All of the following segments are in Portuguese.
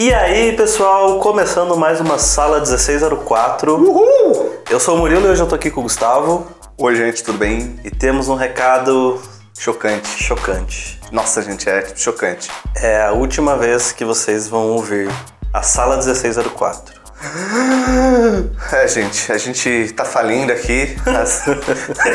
E aí, pessoal, começando mais uma sala 1604. Uhul! Eu sou o Murilo e hoje eu tô aqui com o Gustavo. Oi, gente, tudo bem? E temos um recado Chocante. chocante. Nossa, gente, é chocante. É a última vez que vocês vão ouvir a sala 1604. É, gente, a gente tá falindo aqui. As-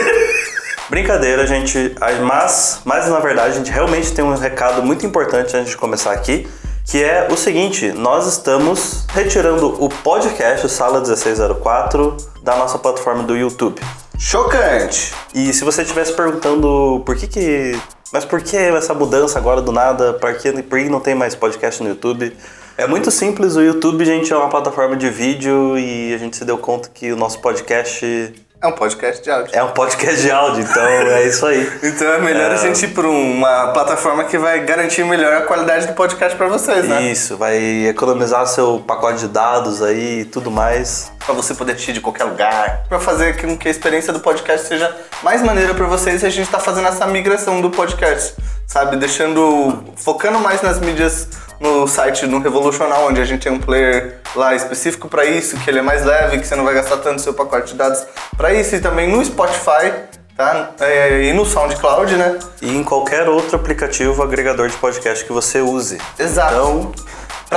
Brincadeira, gente, mas, mas na verdade a gente realmente tem um recado muito importante antes de começar aqui, que é o seguinte, nós estamos retirando o podcast Sala 1604 da nossa plataforma do YouTube. Chocante! E se você estivesse perguntando por que que... Mas por que essa mudança agora do nada? Por que, por que não tem mais podcast no YouTube? É muito simples, o YouTube, gente, é uma plataforma de vídeo e a gente se deu conta que o nosso podcast É um podcast de áudio. é um podcast de áudio, então é isso aí. Então é melhor É. a gente ir por uma plataforma que vai garantir melhor a qualidade do podcast pra vocês, né? Isso, vai economizar seu pacote de dados aí e tudo mais. Pra você poder assistir de qualquer lugar. Pra fazer com que a experiência do podcast seja mais maneira pra vocês e a gente tá fazendo essa migração do podcast, sabe? Deixando. focando mais nas mídias no site no Revolucional, onde a gente tem um player lá específico pra isso, que ele é mais leve, que você não vai gastar tanto seu pacote de dados pra isso, e também no Spotify, tá? É, e no SoundCloud, né? E em qualquer outro aplicativo agregador de podcast que você use. Exato. Então,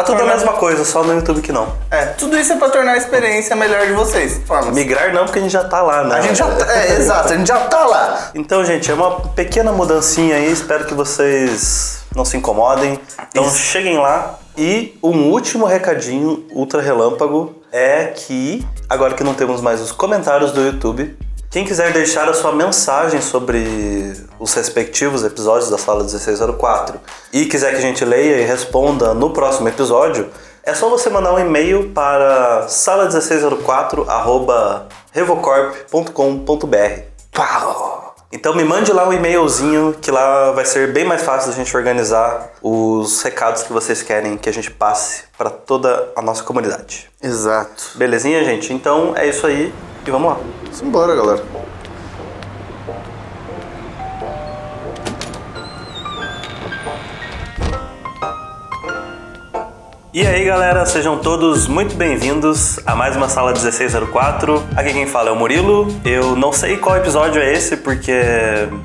É tudo a tornar- mesma coisa, só no YouTube que não. É, tudo isso é pra tornar a experiência melhor de vocês. Formas. Migrar não, porque a gente já tá lá, né? A gente já tá, é, exato, a gente já tá lá. Então, gente, é uma pequena mudancinha aí, espero que vocês não se incomodem. Então, Isso. cheguem lá. E um último recadinho ultra relâmpago é que, agora que não temos mais os comentários do YouTube, quem quiser deixar a sua mensagem sobre os respectivos episódios da Sala 1604 e quiser que a gente leia e responda no próximo episódio, é só você mandar um e-mail para sala1604@revocorp.com.br. Pau! Então me mande lá um e-mailzinho que lá vai ser bem mais fácil da gente organizar os recados que vocês querem que a gente passe para toda a nossa comunidade. Exato. Belezinha, gente? Então é isso aí e vamos lá. Simbora, galera. E aí, galera, sejam todos muito bem-vindos a mais uma sala 1604. Aqui quem fala é o Murilo. Eu não sei qual episódio é esse, porque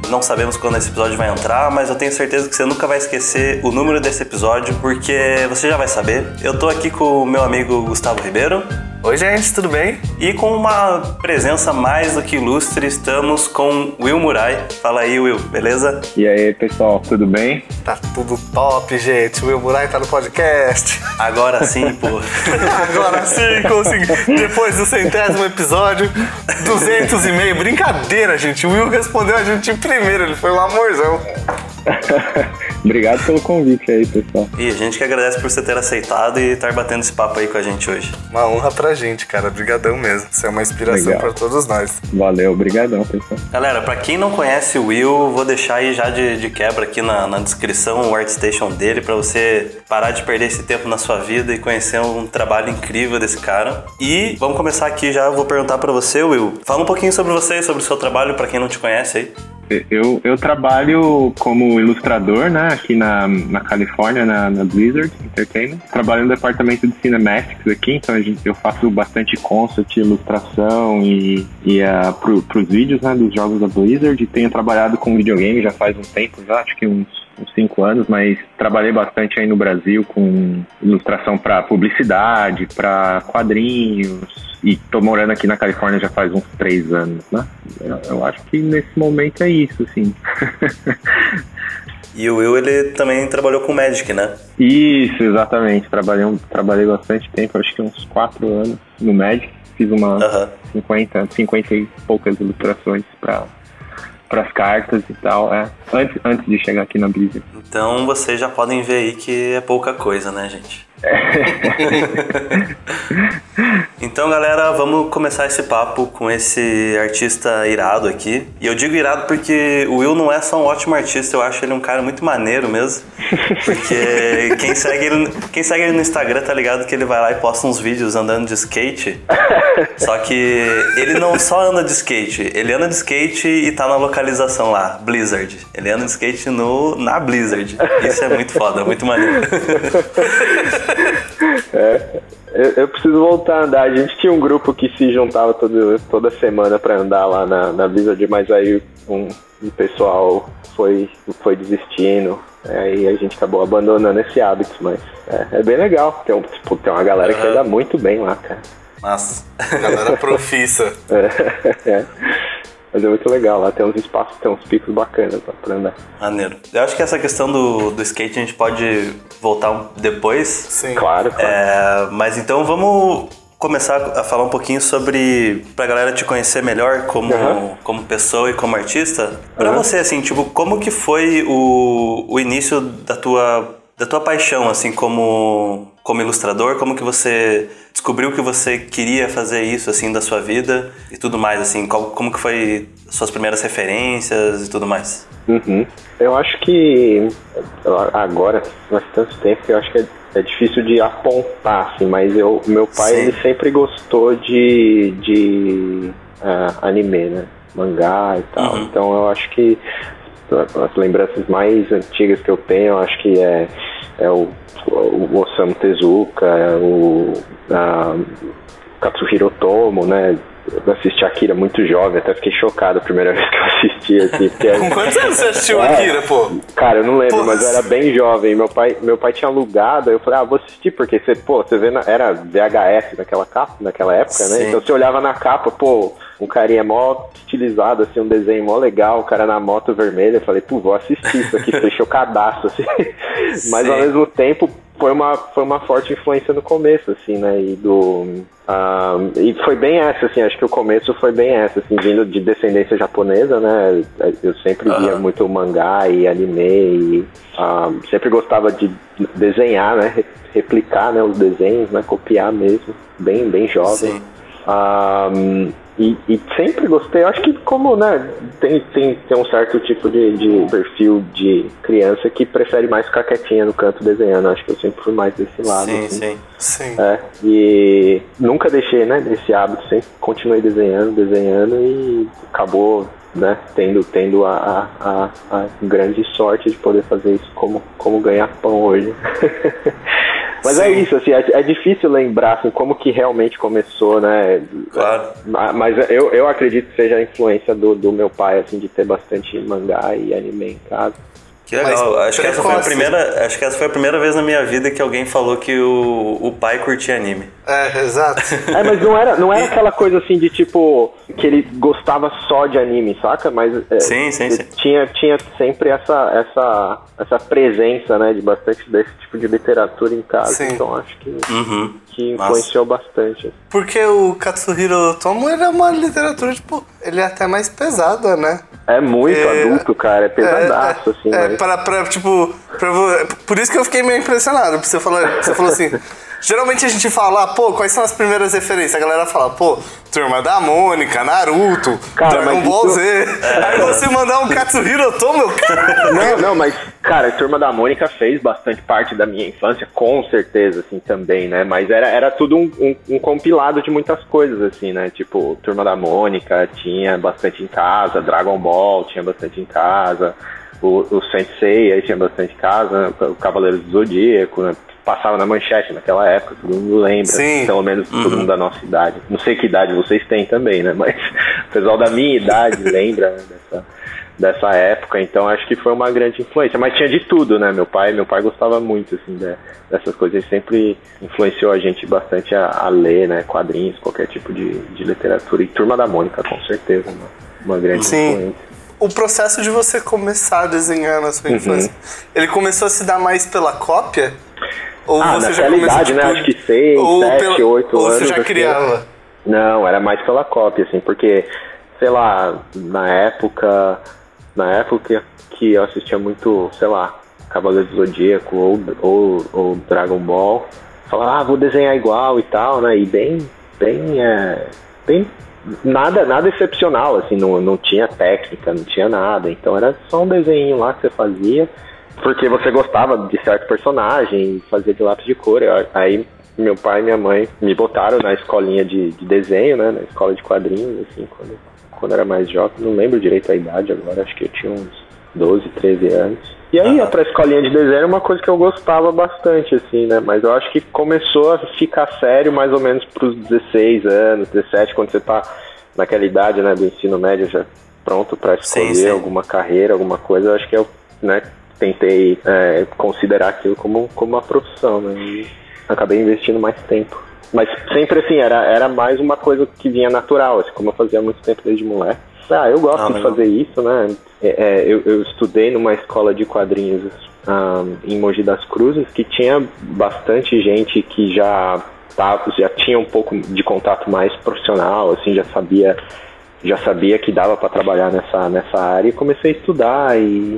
não sabemos quando esse episódio vai entrar, mas eu tenho certeza que você nunca vai esquecer o número desse episódio, porque você já vai saber. Eu tô aqui com o meu amigo Gustavo Ribeiro. Oi, gente, tudo bem? E com uma presença mais do que ilustre, estamos com Will Murai. Fala aí, Will, beleza? E aí, pessoal, tudo bem? Tá tudo top, gente. O Will Murai tá no podcast. Agora sim, pô. Agora sim, consegui. Depois do centésimo episódio, 200 e meio. Brincadeira, gente. O Will respondeu a gente primeiro. Ele foi um amorzão. Obrigado pelo convite aí, pessoal. E a gente que agradece por você ter aceitado e estar batendo esse papo aí com a gente hoje. Uma honra pra gente, cara. Brigadão mesmo. Você é uma inspiração Legal. pra todos nós. Valeu, obrigadão, pessoal. Galera, pra quem não conhece o Will, vou deixar aí já de, de quebra aqui na, na descrição o ArtStation dele pra você parar de perder esse tempo na sua vida e conhecer um trabalho incrível desse cara. E vamos começar aqui já, vou perguntar pra você, Will. Fala um pouquinho sobre você e sobre o seu trabalho pra quem não te conhece aí. Eu, eu trabalho como ilustrador, né, aqui na, na Califórnia, na, na Blizzard Entertainment. Trabalho no departamento de cinematics aqui, então a gente, eu faço bastante concept, ilustração e, e uh, pro, pros vídeos, né, dos jogos da Blizzard. E tenho trabalhado com videogame já faz um tempo, já, acho que uns uns cinco anos, mas trabalhei bastante aí no Brasil com ilustração para publicidade, para quadrinhos, e tô morando aqui na Califórnia já faz uns três anos, né? Eu, eu acho que nesse momento é isso, assim. E o Will, ele também trabalhou com Magic, né? isso, exatamente. Trabalhei, trabalhei bastante tempo, acho que uns quatro anos no Magic. Fiz uma Aham. 50, 50 e poucas ilustrações para as cartas e tal, é. Antes, antes de chegar aqui na Blizzard. Então vocês já podem ver aí que é pouca coisa, né, gente? então, galera, vamos começar esse papo com esse artista irado aqui. E eu digo irado porque o Will não é só um ótimo artista, eu acho ele um cara muito maneiro mesmo. Porque quem segue ele, quem segue ele no Instagram tá ligado que ele vai lá e posta uns vídeos andando de skate. Só que ele não só anda de skate, ele anda de skate e tá na localização lá, Blizzard. Ele anda de skate no, na Blizzard. Isso é muito foda, muito maneiro. É, eu, eu preciso voltar a andar. A gente tinha um grupo que se juntava todo, toda semana pra andar lá na, na Blizzard, mas aí um, um pessoal foi, foi desistindo. Aí a gente acabou abandonando esse hábito, mas é, é bem legal. Tem, um, tipo, tem uma galera que anda muito bem lá, cara. Nossa, galera profissa. É, é. Mas é muito legal, lá tem uns espaços, tem uns picos bacanas lá pra andar. Maneiro. Eu acho que essa questão do, do skate a gente pode voltar depois. Sim. Claro, claro. É, mas então vamos começar a falar um pouquinho sobre pra galera te conhecer melhor como, Aham. como pessoa e como artista. Pra Aham. você assim, tipo, como que foi o, o início da tua da tua paixão assim como como ilustrador? Como que você descobriu que você queria fazer isso assim da sua vida e tudo mais assim? Qual- como que foi suas primeiras referências e tudo mais? Uhum. Eu acho que agora, faz tanto tempo que eu acho que é, é difícil de apontar, assim, mas eu, meu pai Sim. ele sempre gostou de, de ah, anime, né? Mangá e tal. Uhum. Então eu acho que as lembranças mais antigas que eu tenho, acho que é, é o, o Osamu Tezuka, é o a, Katsuhiro Otomo, né? Eu assisti Akira muito jovem, até fiquei chocado a primeira vez que eu assisti, assim, porque Com quantos anos você assistiu É. Akira, pô? Cara, eu não lembro, Pô, mas eu era bem jovem. Meu pai, meu pai tinha alugado, aí eu falei, ah, vou assistir, porque você, pô, você vê, na- era VHS naquela capa, naquela época, né? Sim. Então você olhava na capa, pô, um carinha mó estilizado, assim, um desenho mó legal, o cara na moto vermelha, eu falei, pô, vou assistir isso aqui, fiquei chocadaço, assim. Mas Sim. ao mesmo tempo, foi uma, foi uma forte influência no começo, assim, né? E do. ah, e foi bem essa, assim, acho que o começo foi bem essa, assim, vindo de descendência japonesa, né? Eu sempre via muito mangá e anime e sempre gostava de desenhar, né? Re- Replicar né, os desenhos, né? Copiar mesmo, bem, bem jovem. Sim. Ah, e, e sempre gostei, acho que como, né, tem, tem, tem um certo tipo de, de perfil de criança que prefere mais ficar quietinha no canto desenhando, acho que eu sempre fui mais desse lado. Sim, assim. sim. Sim. É, e nunca deixei, né, desse hábito, sempre continuei desenhando, desenhando e acabou, né, tendo, tendo a, a, a, a grande sorte de poder fazer isso como, como ganhar pão hoje. Mas é Sim. isso, assim, é, é difícil lembrar assim, como que realmente começou, né? Claro. Ma- Mas eu, eu acredito que seja a influência do, do meu pai, assim, de ter bastante mangá e anime em casa. Que legal. Mas Acho que essa foi a primeira, acho que essa foi a primeira vez na minha vida que alguém falou que o, o pai curtia anime. É, exato. É, mas não era, não era aquela coisa assim de tipo que ele gostava só de anime, saca? Mas é, Sim, sim, sim. tinha tinha sempre essa essa essa presença, né, de bastante desse tipo de literatura em casa. Sim. Então acho que Uhum. Que influenciou bastante. Porque o Katsuhiro Tomo era uma literatura, tipo, ele é até mais pesada, né? É muito É, adulto, cara, é pesadaço é, assim, É, mas- pra, pra, tipo, pra, por isso que eu fiquei meio impressionado. porque Você falou, você falou assim. Geralmente a gente fala, pô, quais são as primeiras referências? A galera fala, pô, Turma da Mônica, Naruto, Cara, Dragon Ball isso- Z. Aí você mandar um Katsuhiro Tomo, meu cara. Não, não, mas, cara, Turma da Mônica fez bastante parte da minha infância, com certeza, assim, também, né? Mas era, era tudo um, um- um compilado de muitas coisas, assim, né? Tipo, Turma da Mônica tinha bastante em casa, Dragon Ball tinha bastante em casa, o, o Sensei aí tinha bastante em casa, né? o Cavaleiro do Zodíaco, né? Passava na manchete naquela época, todo mundo lembra, Sim. pelo menos todo mundo da nossa idade. Não sei que idade vocês têm também, né? Mas o pessoal da minha idade lembra né, dessa, dessa época, então acho que foi uma grande influência. Mas tinha de tudo, né? Meu pai, meu pai gostava muito assim de- dessas coisas, ele sempre influenciou a gente bastante a, a ler, né? Quadrinhos, qualquer tipo de, de literatura. E Turma da Mônica, com certeza, uma, uma grande Sim. influência. O processo de você começar a desenhar na Uhum. sua infância, ele começou a se dar mais pela cópia? Ou Ah, você já idade, né? tipo, Acho que seis, ou sete, pela- oito ou anos. você já criava? Não, era mais pela cópia, assim, porque, sei lá, na época. Na época que eu assistia muito, sei lá, Cavaleiro do Zodíaco ou, ou, ou Dragon Ball, falava, ah, vou desenhar igual e tal, né? E bem, bem, é, bem nada, nada excepcional, assim, não, não tinha técnica, não tinha nada. Então era só um desenho lá que você fazia, porque você gostava de certo personagem, fazia de lápis de cor. Aí meu pai e minha mãe me botaram na escolinha de, de desenho, né? Na escola de quadrinhos, assim, quando, quando era mais jovem. Não lembro direito a idade agora, acho que eu tinha uns 12, 13 anos. E aí ia pra escolinha de desenho era uma coisa que eu gostava bastante, assim, né? Mas eu acho que começou a ficar sério mais ou menos pros 16 anos, 17, quando você tá naquela idade, né, do ensino médio já pronto para escolher Sim, sim. alguma carreira, alguma coisa. Eu acho que eu, né, tentei é, considerar aquilo como, como uma profissão, né? E acabei investindo mais tempo. Mas sempre assim, era, era mais uma coisa que vinha natural, assim, como eu fazia muito tempo desde moleque. Ah, eu gosto Ah, de fazer isso, né? É, é, eu, eu estudei numa escola de quadrinhos ah, em Mogi das Cruzes que tinha bastante gente que já tava, já tinha um pouco de contato mais profissional, assim, já sabia já sabia que dava para trabalhar nessa nessa área e comecei a estudar e,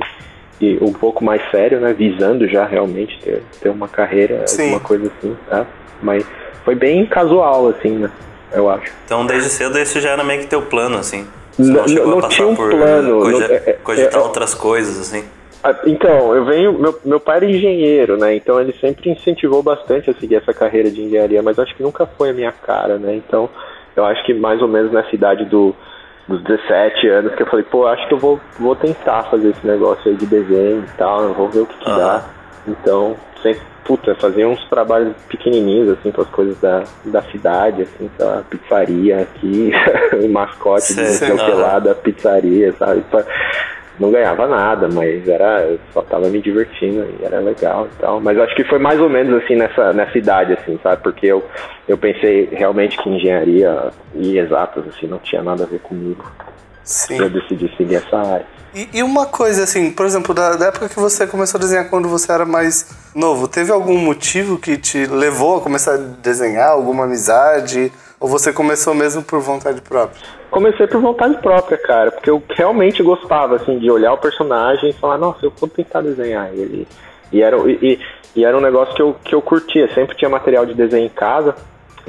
e um pouco mais sério, né? Visando já realmente ter, ter uma carreira, Sim. alguma coisa assim, tá? Mas foi bem casual, assim, né? Eu acho. Então, desde cedo, esse já era meio que teu plano, assim. Você Não- não passar tinha um por plano, não- é- é- cogitar é- outras coisas, assim. Ah, Então, eu venho. Meu, meu pai era engenheiro, né? Então ele sempre incentivou bastante a seguir essa carreira de engenharia, mas acho que nunca foi a minha cara, né? Então, eu acho que mais ou menos nessa idade do, dos 17 anos que eu falei, pô, acho que eu vou, vou tentar fazer esse negócio aí de desenho e tal, eu vou ver o que, que Aham. dá. Então, sempre, puta, fazia uns trabalhos pequenininhos, assim, com as coisas da, da cidade, assim, lá, pizzaria aqui, o mascote de Sei, lá da pizzaria, sabe? Pra- não ganhava nada, mas era eu só tava me divertindo e era legal e tal. Mas acho que foi mais ou menos assim nessa, nessa idade, assim, sabe? Porque eu, eu pensei realmente que engenharia e exatas, assim, não tinha nada a ver comigo. Sim. Eu decidi seguir essa área. E, e uma coisa assim, por exemplo, da, da época que você começou a desenhar quando você era mais novo, teve algum motivo que te levou a começar a desenhar, alguma amizade? Ou você começou mesmo por vontade própria? Comecei por vontade própria, cara, porque eu realmente gostava, assim, de olhar o personagem e falar, nossa, eu vou tentar desenhar ele. E era, e, e- era um negócio que eu, que eu curtia, sempre tinha material de desenho em casa,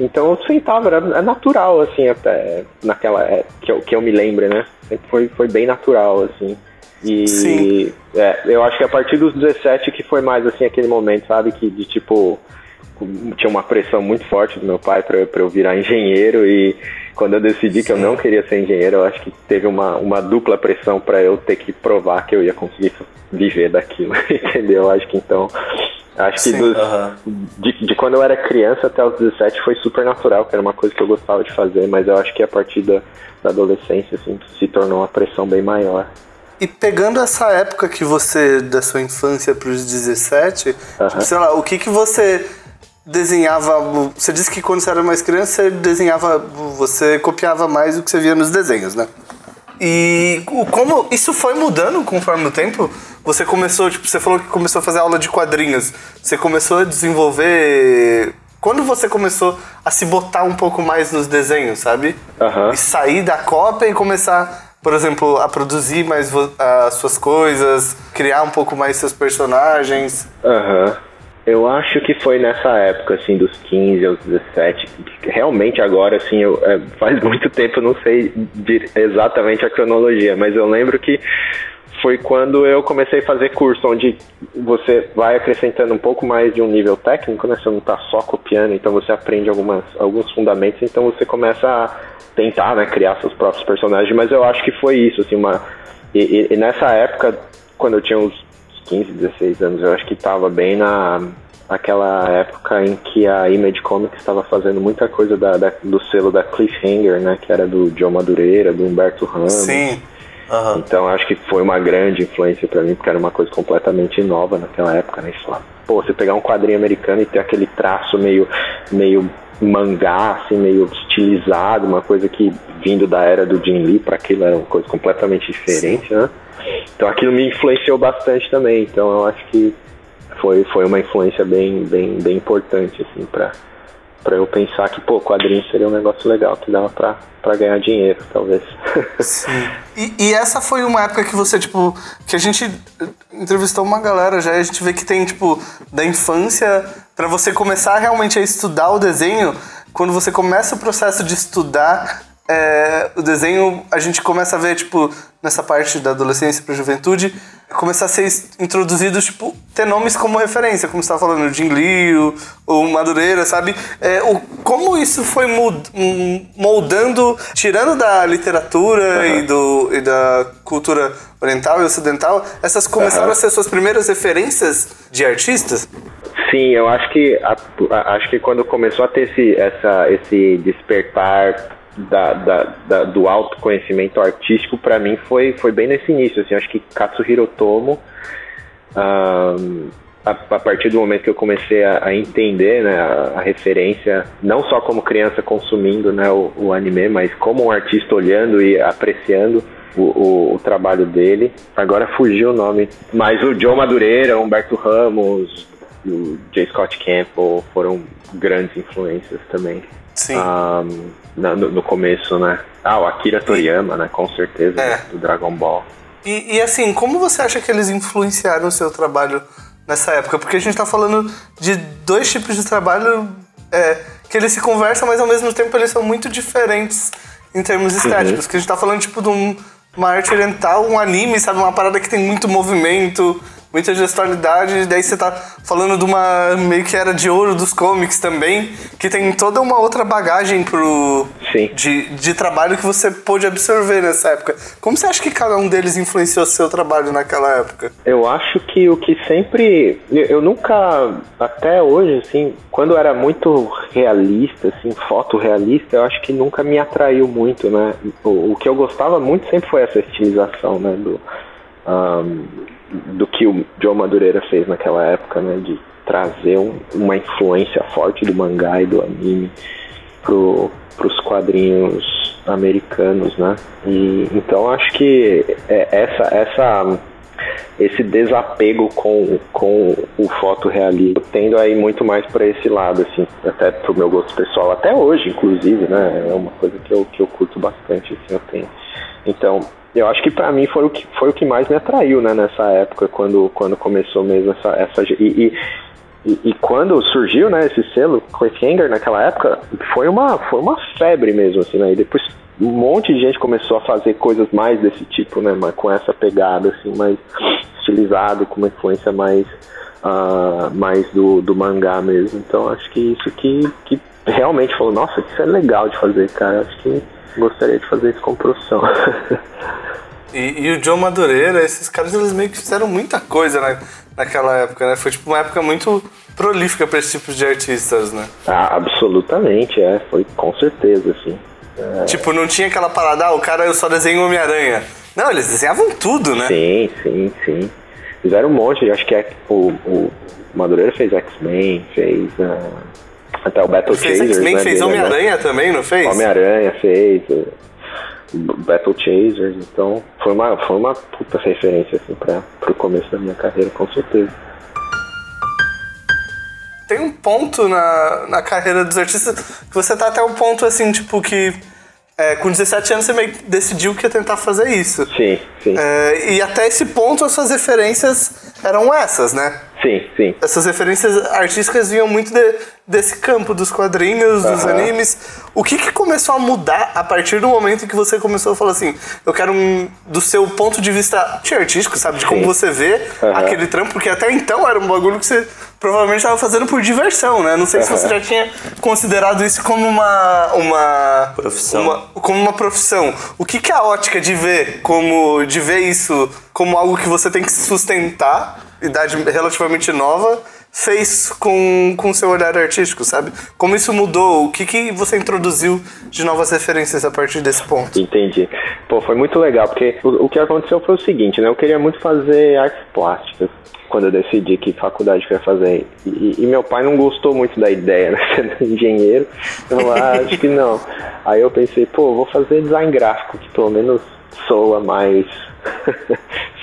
então eu sentava, era é natural, assim, até naquela é, que eu, que eu me lembro, né? Sempre foi, foi bem natural, assim. E Sim. é, eu acho que a partir dos 17 que foi mais, assim, aquele momento, sabe, que de tipo tinha uma pressão muito forte do meu pai para eu, pra eu virar engenheiro e quando eu decidi que eu não queria ser engenheiro, eu acho que teve uma, uma dupla pressão para eu ter que provar que eu ia conseguir viver daquilo, entendeu? Eu acho que então, acho que Sim, dos- aham. de, de quando eu era criança até os 17 foi super natural, que era uma coisa que eu gostava de fazer, mas eu acho que a partir da, da adolescência assim, se tornou uma pressão bem maior. E pegando essa época que você, da sua infância para os 17, Aham. tipo, sei lá, o que que você desenhava? Você disse que quando você era mais criança, você desenhava, você copiava mais o que você via nos desenhos, né? E como isso foi mudando conforme o tempo? Você começou, tipo, você falou que começou a fazer aula de quadrinhos. Você começou a desenvolver. Quando você começou a se botar um pouco mais nos desenhos, sabe? Aham. E sair da cópia e começar, por exemplo, a produzir mais as suas coisas, criar um pouco mais seus personagens. Aham. Eu acho que foi nessa época, assim, dos 15 aos 17. que Realmente agora, assim, eu, é, faz muito tempo, eu não sei exatamente a cronologia, mas eu lembro que foi quando eu comecei a fazer curso, onde você vai acrescentando um pouco mais de um nível técnico, né? Você não tá só copiando, então você aprende algumas, alguns fundamentos, então você começa a tentar, né, criar seus próprios personagens, mas eu acho que foi isso, assim, uma... E, e- e nessa época, quando eu tinha uns 15, 16 anos, eu acho que estava bem na aquela época em que a Image Comics estava fazendo muita coisa da, da- do selo da Cliffhanger, né, que era do John Madureira, do Humberto Ramos. Sim. Aham. Então acho que foi uma grande influência pra mim, porque era uma coisa completamente nova naquela época, né? Isso lá. Pô, você pegar um quadrinho americano e ter aquele traço meio, meio mangá, assim, meio estilizado, uma coisa que vindo da era do Jim Lee para aquilo era uma coisa completamente diferente, né? Então aquilo me influenciou bastante também. Então eu acho que foi, foi uma influência bem, bem, bem importante, assim, pra, pra eu pensar que, pô, quadrinho seria um negócio legal, que dava pra, pra ganhar dinheiro, talvez. Sim. E, e essa foi uma época que você, tipo, que a gente entrevistou uma galera já e a gente vê que tem, tipo, da infância pra você começar realmente a estudar o desenho, quando você começa o processo de estudar é, o desenho, a gente começa a ver, tipo, nessa parte da adolescência pra juventude, começar a ser introduzidos, tipo, ter nomes como referência, como você estava falando, o Jim Lee, o, o Madureira, sabe? É, o, como isso foi moldando, tirando da literatura e, do, e da cultura oriental e ocidental, essas começaram a ser suas primeiras referências de artistas? Sim, eu acho que a- acho que quando começou a ter esse, essa, esse despertar da, da- da- do autoconhecimento artístico, para mim foi, foi bem nesse início. Assim, acho que Katsuhiro Tomo, a, a partir do momento que eu comecei a, a entender né, a, a referência, não só como criança consumindo né, o, o anime, mas como um artista olhando e apreciando o, o- o trabalho dele. Agora fugiu o nome. Mas o Joe Madureira, Humberto Ramos, o J. Scott Campbell foram grandes influências também. Sim. Ahn, na- no, no começo, né? Ah, o Akira Toriyama, né? Com certeza, É. do Dragon Ball. E, e, assim, como você acha que eles influenciaram o seu trabalho nessa época? Porque a gente tá falando de dois tipos de trabalho é, que eles se conversam, mas ao mesmo tempo eles são muito diferentes em termos estéticos. Que a gente tá falando, tipo, de um- uma arte oriental, um anime, sabe? Uma parada que tem muito movimento, muita gestualidade. E daí você tá falando de uma meio que era de ouro dos comics também, que tem toda uma outra bagagem pro, Sim. de, de trabalho que você pôde absorver nessa época. Como você acha que cada um deles influenciou seu trabalho naquela época? Eu acho que o que sempre. Eu, nunca, até hoje, assim, quando era muito realista, assim, foto realista, eu acho que nunca me atraiu muito, né? O, o que eu gostava muito sempre foi essa estilização, né? Do, ahn, do que o Joe Madureira fez naquela época, né? De trazer um- uma influência forte do mangá e do anime pro, pros quadrinhos americanos, né? E então acho que é, essa essa esse desapego com, com o fotorrealismo tendo aí muito mais para esse lado assim, até pro meu gosto pessoal, até hoje inclusive, né? É uma coisa que eu que eu curto bastante assim, eu tenho. Então, eu acho que para mim foi o que foi o que mais me atraiu, né, nessa época quando quando começou mesmo essa essa e, e e, quando surgiu, né, esse selo, Cliffhanger, naquela época, foi uma, foi uma febre mesmo, assim, né? E depois um monte de gente começou a fazer coisas mais desse tipo, né? Mas com essa pegada, assim, mais estilizado, com uma influência mais, ah, mais do, do mangá mesmo. Então acho que isso que, que realmente falou, nossa, isso é legal de fazer, cara. Acho que gostaria de fazer isso com profissão. E, e o Joe Madureira, esses caras, eles meio que fizeram muita coisa na, naquela época, né? Foi tipo uma época muito prolífica pra esse tipo de artistas, né? ah, absolutamente, é. Foi com certeza, assim. Tipo, não tinha aquela parada, ah, o cara só desenha o Homem-Aranha. Não, eles desenhavam tudo, né? Sim, sim, sim. Fizeram um monte, acho que é, o, o Madureira fez X-Men, fez ah, até o Battle Fez Chasers, X-Men, né, fez dele, né? Homem-Aranha também, não fez? Homem-Aranha fez, eh, Battle Chasers, então foi uma, foi uma puta referência assim, para pro começo da minha carreira, com certeza. Tem um ponto na, na carreira dos artistas que você tá até um ponto assim, tipo, que é, com 17 anos você meio que decidiu que ia tentar fazer isso. Sim, sim, É, e até esse ponto as suas referências eram essas, né? Sim, sim. Essas referências artísticas vinham muito de- desse campo dos quadrinhos, dos animes. O que, que começou a mudar a partir do momento em que você começou a falar assim, eu quero um, do seu ponto de vista artístico, sabe? De como Sim. você vê Aham. aquele trampo, porque até então era um bagulho que você provavelmente estava fazendo por diversão, né? Não sei se Aham. você já tinha considerado isso como uma. uma Profissão. uma- como uma profissão. O que, que é a ótica de ver como de ver isso como algo que você tem que sustentar, idade relativamente nova, fez com com seu olhar artístico, sabe? Como isso mudou? O que, que você introduziu de novas referências a partir desse ponto? Entendi. Pô, foi muito legal, porque o, o que aconteceu foi o seguinte, né? Eu queria muito fazer artes plásticas quando eu decidi que faculdade que eu ia fazer. E, e meu pai não gostou muito da ideia, né? Sendo engenheiro. Eu ah, acho que não. Aí eu pensei, pô, vou fazer design gráfico, que pelo menos soa mais.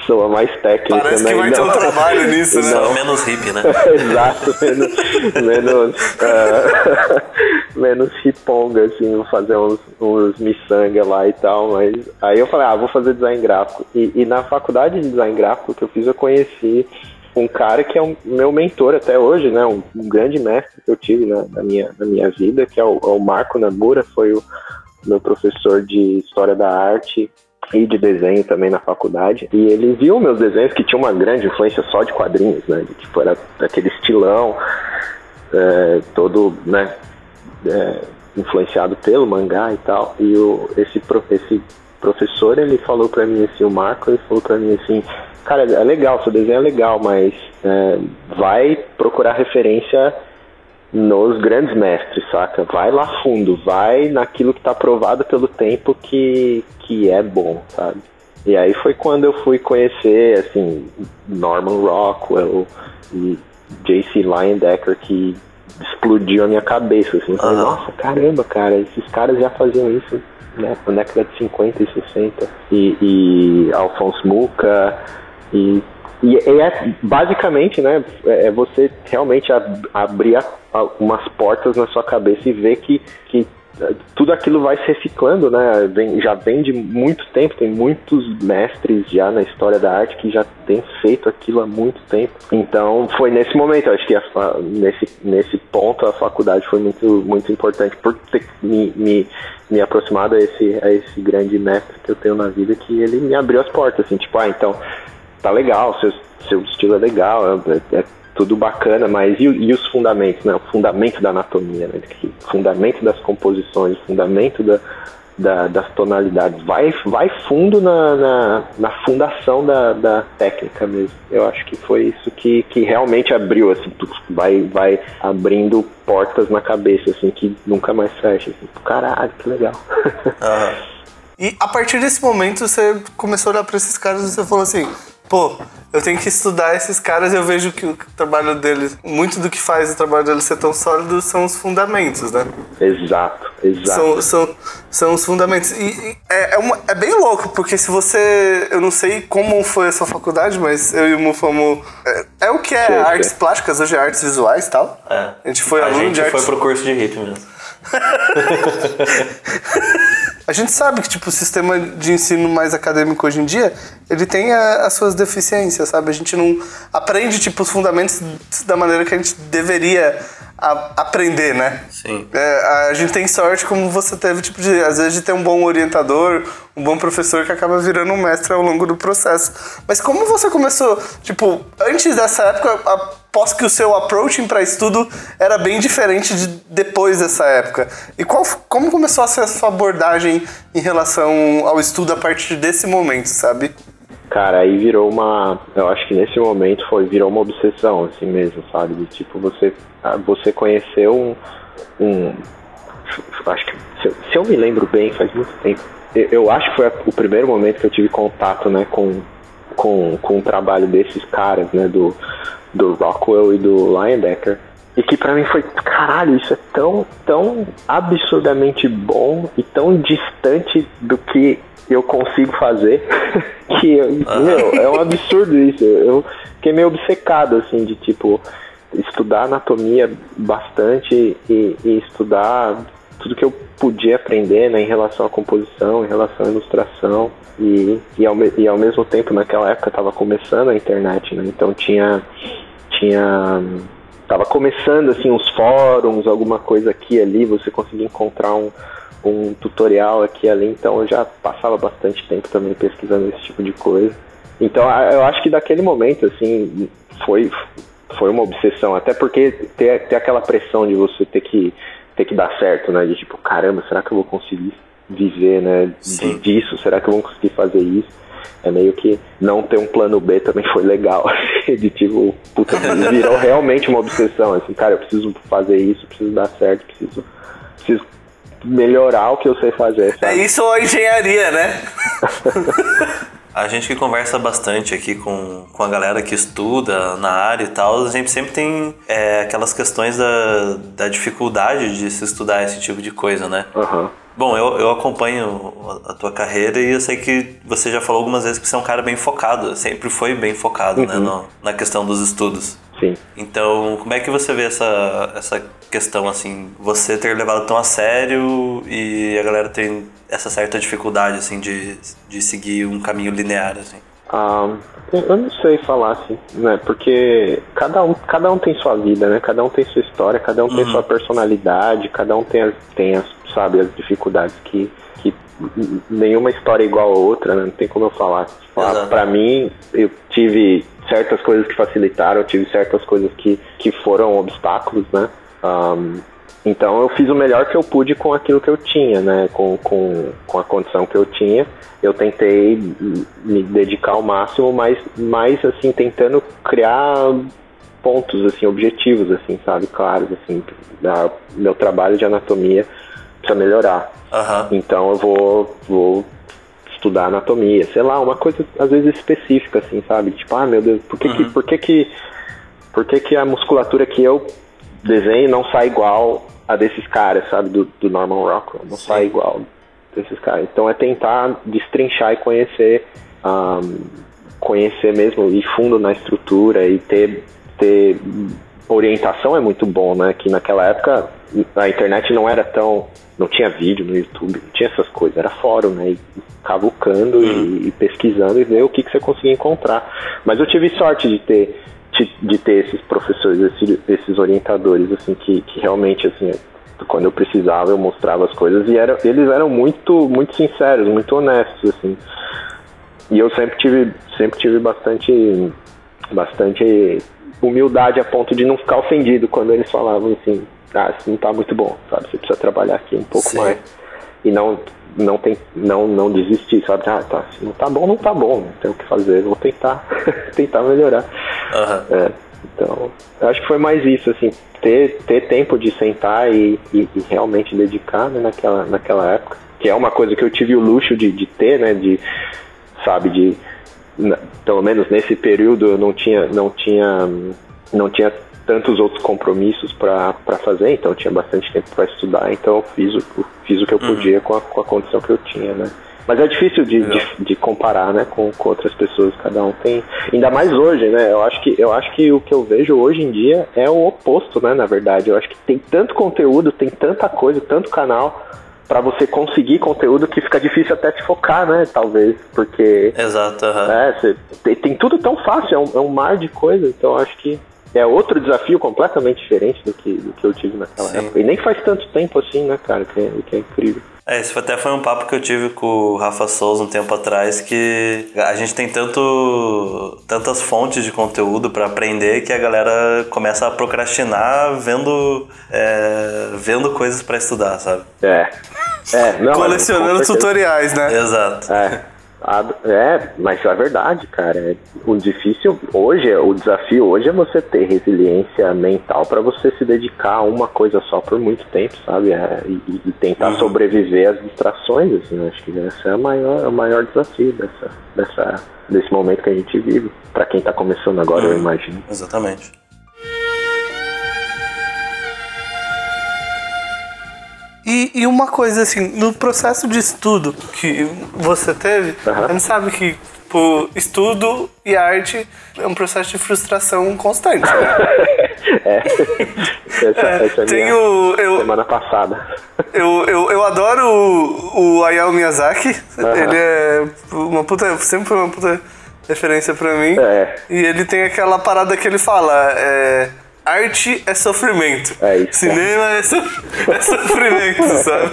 Soa mais técnico, Parece né? que vai E ter não- um trabalho nisso, né? Só menos hippie, né? Exato, menos, menos, ah, menos riponga, assim, vou fazer uns, uns miçanga lá e tal, mas aí eu falei, ah, vou fazer design gráfico. E, e na faculdade de design gráfico que eu fiz, eu conheci um cara que é um meu mentor até hoje, né, um, um grande mestre que eu tive na, na minha, na minha vida, que é o, é o Marco Namura, foi o meu professor de História da Arte e de desenho também na faculdade. E ele viu meus desenhos que tinham uma grande influência só de quadrinhos, né? Tipo, era daquele estilão, é, todo, né? é, influenciado pelo mangá e tal. E o, esse, esse professor, ele falou para mim assim, o Marco, ele falou para mim assim, cara, é legal, seu desenho é legal, mas é, vai procurar referência nos grandes mestres, saca? Vai lá fundo, vai naquilo que tá provado pelo tempo que, que é bom, sabe? E aí foi quando eu fui conhecer, assim, Norman Rockwell e J.C. Leyendecker, que explodiu a minha cabeça, assim. Falei, nossa, caramba, cara, esses caras já faziam isso né, na década de 50 e 60. E, e Alphonse Mucha, e, e, e, é basicamente, né, é, é você realmente ab abrir a, a, umas portas na sua cabeça e ver que, que tudo aquilo vai se reciclando, né? Vem, já vem de muito tempo, tem muitos mestres já na história da arte que já têm feito aquilo há muito tempo. Então foi nesse momento, acho que a, nesse, nesse ponto a faculdade foi muito, muito importante por ter me, me, me aproximado a esse, a esse grande mestre que eu tenho na vida, que ele me abriu as portas, assim, tipo, ah, então tá legal, seu, seu estilo é legal, é, é tudo bacana, mas e, e, os fundamentos, né? O fundamento da anatomia, né? O fundamento das composições, o fundamento da, da, das tonalidades. Vai, vai fundo na, na, na fundação da, da, técnica mesmo. Eu acho que foi isso que, que realmente abriu, assim, vai, vai abrindo portas na cabeça, assim, que nunca mais fecha. Assim, Caralho, que legal. Uhum. E a partir desse momento você começou a olhar para esses caras e você falou assim, pô, eu tenho que estudar esses caras e eu vejo que o trabalho deles, muito do que faz o trabalho deles ser tão sólido são os fundamentos, né? Exato, exato. São, são, são os fundamentos. E, e é, é, uma, é, bem louco, porque se você. Eu não sei como foi a sua faculdade, mas eu e o Mu fomos. É, é, o que é sim, artes sim. plásticas, hoje é artes visuais e tal. É. A gente foi a aluno gente de foi pro curso de hip mesmo. A gente sabe que tipo o sistema de ensino mais acadêmico hoje em dia, ele tem a, as suas deficiências, sabe? A gente não aprende tipo os fundamentos da maneira que a gente deveria a, aprender, né? Sim. É, a gente tem sorte como você teve tipo de às vezes de ter um bom orientador, um bom professor que acaba virando um mestre ao longo do processo. Mas como você começou, tipo, antes dessa época, aposto que o seu approaching para estudo era bem diferente de depois dessa época. E qual, como começou a ser a sua abordagem em relação ao estudo a partir desse momento, sabe? Cara, aí virou uma. Eu acho que nesse momento foi virou uma obsessão, assim mesmo, sabe? De tipo, você, ah, você conheceu um. um acho que. Se eu, se eu me lembro bem, faz muito tempo. Eu, eu acho que foi o primeiro momento que eu tive contato, né, com, com, com o trabalho desses caras, né, do, do Rockwell e do Linebacker. E que para mim foi, caralho, isso é tão, tão absurdamente bom e tão distante do que eu consigo fazer que, ah. meu, é um absurdo isso. Eu fiquei meio obcecado, assim, de tipo, estudar anatomia bastante e, e estudar tudo que eu podia aprender né, em relação à composição, em relação à ilustração. E, e, ao, e ao mesmo tempo, naquela época, estava começando a internet, né? Então tinha. tinha tava começando assim uns fóruns, alguma coisa aqui ali, você conseguia encontrar um, um tutorial aqui ali, então eu já passava bastante tempo também pesquisando esse tipo de coisa. Então eu acho que daquele momento assim foi foi uma obsessão, até porque ter, ter aquela pressão de você ter que ter que dar certo, né? De tipo, caramba, será que eu vou conseguir viver, né? Disso, será que eu vou conseguir fazer isso? É meio que não ter um plano B também foi legal, assim, de tipo, puta, virou realmente uma obsessão, assim, cara, eu preciso fazer isso, preciso dar certo, preciso, preciso melhorar o que eu sei fazer. Sabe? É isso ou a engenharia, né? A gente que conversa bastante aqui com, com a galera que estuda na área e tal, a gente sempre tem é, aquelas questões da, da dificuldade de se estudar esse tipo de coisa, né? Uhum. Bom, eu, eu acompanho a tua carreira e eu sei que você já falou algumas vezes que você é um cara bem focado, sempre foi bem focado, né, uhum. né, no, na questão dos estudos. Sim. Então, como é que você vê essa, essa questão, assim, você ter levado tão a sério e a galera tem essa certa dificuldade, assim, de, de seguir um caminho linear, assim? Ah, eu não sei falar assim, né? Porque cada um, cada um tem sua vida, né? Cada um tem sua história, cada um uhum. tem sua personalidade, cada um tem as, tem as, sabe, as dificuldades que, que nenhuma história é igual a outra, né? Não tem como eu falar. pra mim, eu tive certas coisas que facilitaram, eu tive certas coisas que, que foram obstáculos, né? Um, Então eu fiz o melhor que eu pude com aquilo que eu tinha, né? Com, com, com a condição que eu tinha. Eu tentei me dedicar ao máximo, mas mais assim, tentando criar pontos assim, objetivos, assim, sabe, claros, assim, da, meu trabalho de anatomia precisa melhorar. Uhum. Então eu vou, vou estudar anatomia, sei lá, uma coisa às vezes específica, assim, sabe? Tipo, ah, meu Deus, por que, uhum. que, por que, que, por que, que a musculatura que eu desenho não sai igual a desses caras, sabe? Do, do Norman Rockwell, não Sim. sai igual desses caras. Então é tentar destrinchar e conhecer, um, conhecer mesmo, ir fundo na estrutura e ter, ter orientação é muito bom, né? Que naquela época a internet não era tão não tinha vídeo no YouTube, não tinha essas coisas, era fórum, né? E cavucando uhum. e, e, pesquisando e ver o que, que você conseguia encontrar. Mas eu tive sorte de ter, de, de ter esses professores, esses, esses orientadores, assim, que, que realmente, assim, quando eu precisava eu mostrava as coisas e era, eles eram muito, muito sinceros, muito honestos, assim. E eu sempre tive, sempre tive bastante, bastante humildade a ponto de não ficar ofendido quando eles falavam assim, ah, isso não tá muito bom, sabe? Você precisa trabalhar aqui um pouco Sim. mais. E não, não, tem, não, não desistir, sabe? Ah, tá, se não tá bom, não tá bom, não tem o que fazer, vou tentar, tentar melhorar. Uhum. É, então, eu acho que foi mais isso, assim, ter, ter tempo de sentar e, e, e realmente dedicar né, naquela, naquela época, que é uma coisa que eu tive o luxo de, de ter, né, de, sabe, de, pelo menos nesse período eu não tinha, não tinha, não tinha tantos outros compromissos para fazer, então eu tinha bastante tempo para estudar, então eu fiz o, fiz o que eu uhum. podia com a, com a condição que eu tinha, né? Mas é difícil de, de, de, comparar, né, com, com outras pessoas. Cada um tem, ainda mais hoje, né? Eu acho que eu acho que o que eu vejo hoje em dia é o oposto, né? Na verdade, eu acho que tem tanto conteúdo, tem tanta coisa, tanto canal para você conseguir conteúdo que fica difícil até te focar, né? Talvez, porque exato, uhum. é, você, tem, tem, tudo tão fácil, é um, é um mar de coisa. Então acho que é outro desafio completamente diferente do que, do que eu tive naquela Sim. época. E nem faz tanto tempo assim, né, cara? Que é, que é incrível. É, isso até foi um papo que eu tive com o Rafa Souza um tempo atrás, que a gente tem tanto tantas fontes de conteúdo para aprender que a galera começa a procrastinar vendo é, vendo coisas para estudar, sabe? É. É, não, Colecionando tutoriais, né? Exato. É. É, mas é verdade, cara. O difícil hoje, o desafio hoje é você ter resiliência mental para você se dedicar a uma coisa só por muito tempo, sabe? É, e, e, tentar uhum. sobreviver às distrações, assim. Acho que esse é o maior, é o maior desafio dessa, dessa, desse momento que a gente vive. Para quem tá começando agora, uhum. eu imagino. Exatamente. E, e, uma coisa assim, no processo de estudo que você teve, uhum. a gente sabe que tipo, estudo e arte é um processo de frustração constante. Né? é. Essa, é, essa é tenho, eu, semana passada. Eu, eu, eu adoro o, o Hayao Miyazaki. Uhum. Ele é uma puta, sempre foi uma puta referência pra mim. É. E ele tem aquela parada que ele fala. É, arte é sofrimento. É. Cinema é, so, é sofrimento, sabe?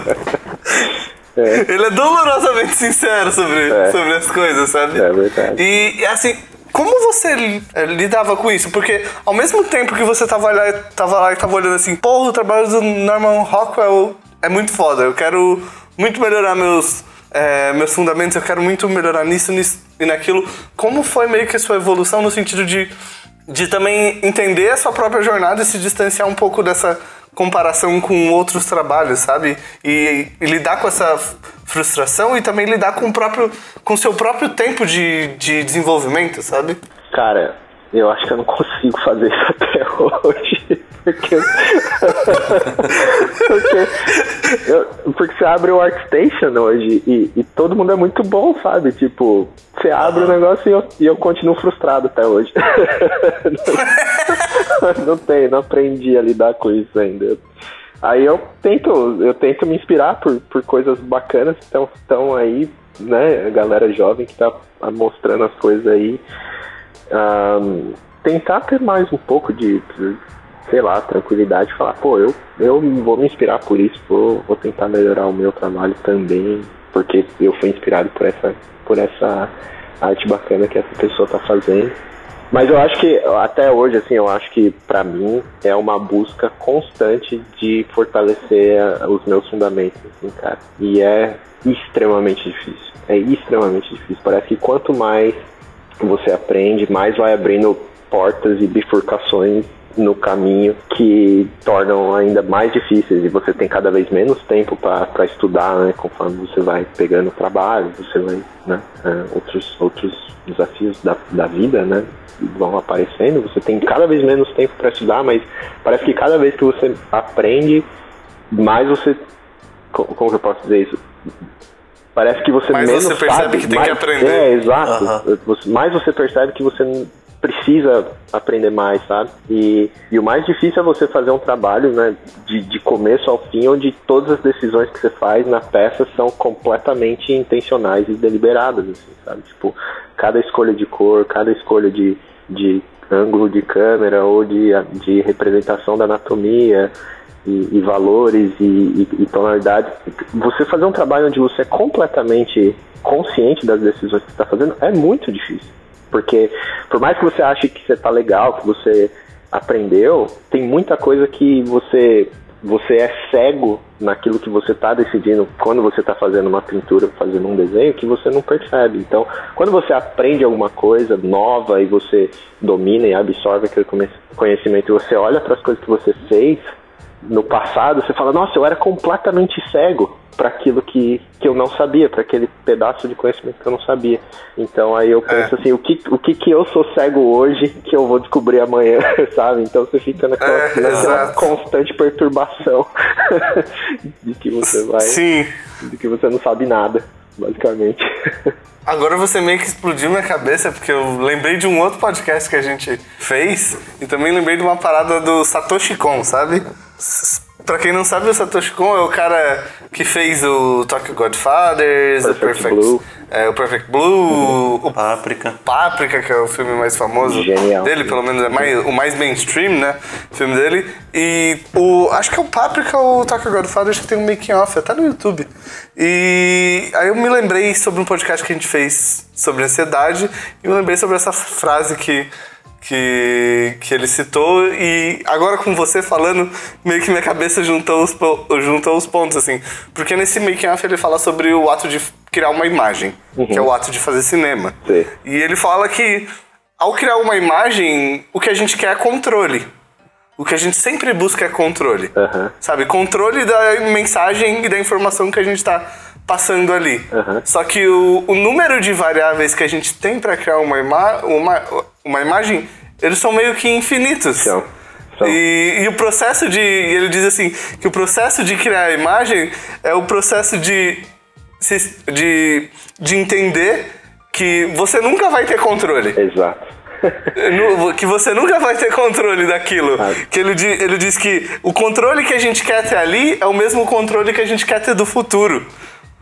É. Ele é dolorosamente sincero sobre, é. sobre as coisas, sabe? É verdade. E assim, como você é, lidava com isso? Porque ao mesmo tempo que você tava lá, tava lá e tava olhando assim, porra, o trabalho do Norman Rockwell é muito foda, eu quero muito melhorar meus, é, meus fundamentos, eu quero muito melhorar nisso, nisso e naquilo. Como foi meio que a sua evolução no sentido de de também entender a sua própria jornada e se distanciar um pouco dessa comparação com outros trabalhos, sabe? E, e lidar com essa frustração e também lidar com o próprio com seu próprio tempo de, de desenvolvimento, sabe? Cara, eu acho que eu não consigo fazer isso até hoje. Porque, porque, eu, porque você abre o Artstation hoje e, e, todo mundo é muito bom, sabe? Tipo, você abre o negócio e eu, e eu continuo frustrado até hoje. não, não tem, não aprendi a lidar com isso ainda. Aí eu tento, eu tento me inspirar por, por coisas bacanas que estão aí, né? A galera jovem que tá mostrando as coisas aí. Um, tentar ter mais um pouco de, sei lá, tranquilidade, falar, pô, eu, eu vou me inspirar por isso, vou, vou tentar melhorar o meu trabalho também, porque eu fui inspirado por essa, por essa arte bacana que essa pessoa tá fazendo. Mas eu acho que, até hoje, assim, eu acho que para mim é uma busca constante de fortalecer os meus fundamentos, assim, cara. E é extremamente difícil. É extremamente difícil. Parece que quanto mais você aprende, mais vai abrindo portas e bifurcações no caminho que tornam ainda mais difíceis e você tem cada vez menos tempo para estudar, né? Conforme você vai pegando trabalho, você vai, né? Uh, outros, outros desafios da, da vida, né? Vão aparecendo, você tem cada vez menos tempo para estudar, mas parece que cada vez que você aprende, mais você. Como que eu posso dizer isso? Parece que você mais menos você percebe sabe, que tem mais, que aprender. É, exato. Uhum. Você, mais você percebe que você precisa aprender mais, sabe? E, e o mais difícil é você fazer um trabalho, né, de, de começo ao fim, onde todas as decisões que você faz na peça são completamente intencionais e deliberadas, assim, sabe? Tipo, cada escolha de cor, cada escolha de, de ângulo de câmera ou de, de representação da anatomia e, e valores e, e, e tonalidades. Você fazer um trabalho onde você é completamente consciente das decisões que está fazendo é muito difícil. Porque por mais que você ache que você tá legal, que você aprendeu, tem muita coisa que você você é cego naquilo que você está decidindo quando você está fazendo uma pintura, fazendo um desenho, que você não percebe. Então, quando você aprende alguma coisa nova e você domina e absorve aquele conhecimento você olha para as coisas que você fez no passado, você fala: Nossa, eu era completamente cego para aquilo que, que eu não sabia, para aquele pedaço de conhecimento que eu não sabia. Então aí eu penso é. assim, o que, o que que eu sou cego hoje que eu vou descobrir amanhã, sabe? Então você fica naquela, é, naquela constante perturbação de que você vai. Sim. De que você não sabe nada, basicamente. Agora você meio que explodiu minha cabeça, porque eu lembrei de um outro podcast que a gente fez e também lembrei de uma parada do Satoshi Kon, sabe? Pra quem não sabe, o Satoshi Kon é o cara que fez o Tokyo Godfathers, Perfect o Perfect Blue. É, o Perfect Blue, o Páprica. Páprica, que é o filme mais famoso Genial. dele, pelo menos é mais, o mais mainstream, né? O filme dele. E o. Acho que é o Páprica ou o Tokyo Godfathers que tem um making off, até no YouTube. E aí eu me lembrei sobre um podcast que a gente fez sobre ansiedade e me lembrei sobre essa frase que que, que ele citou e agora com você falando, meio que minha cabeça juntou os, juntou os pontos, assim. Porque nesse making off ele fala sobre o ato de criar uma imagem, que é o ato de fazer cinema. Sim. E ele fala que ao criar uma imagem, o que a gente quer é controle. O que a gente sempre busca é controle. Aham. Sabe? Controle da mensagem e da informação que a gente tá passando ali. Aham. Só que o, o número de variáveis que a gente tem para criar uma, ima uma, uma imagem, eles são meio que infinitos. São. São. E, e o processo de. Ele diz assim: que o processo de criar a imagem é o processo de. de, de entender que você nunca vai ter controle. Exato. Nu- que você nunca vai ter controle daquilo. Ah. Que ele, ele diz que o controle que a gente quer ter ali é o mesmo controle que a gente quer ter do futuro.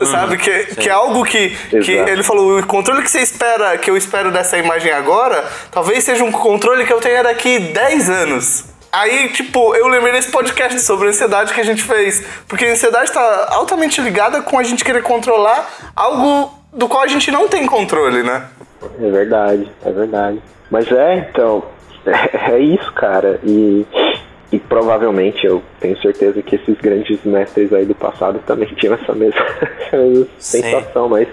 Sabe? Que, que é algo que, que ele falou, o controle que você espera, que eu espero dessa imagem agora, talvez seja um controle que eu tenha daqui 10 anos. Aí, tipo, eu lembrei desse podcast sobre ansiedade que a gente fez. Porque a ansiedade tá altamente ligada com a gente querer controlar algo do qual a gente não tem controle, né? É verdade, é verdade. Mas é, então, é, é isso, cara. E, e provavelmente eu tenho certeza que esses grandes mestres aí do passado também tinham essa mesma, essa mesma Sim. sensação, mas.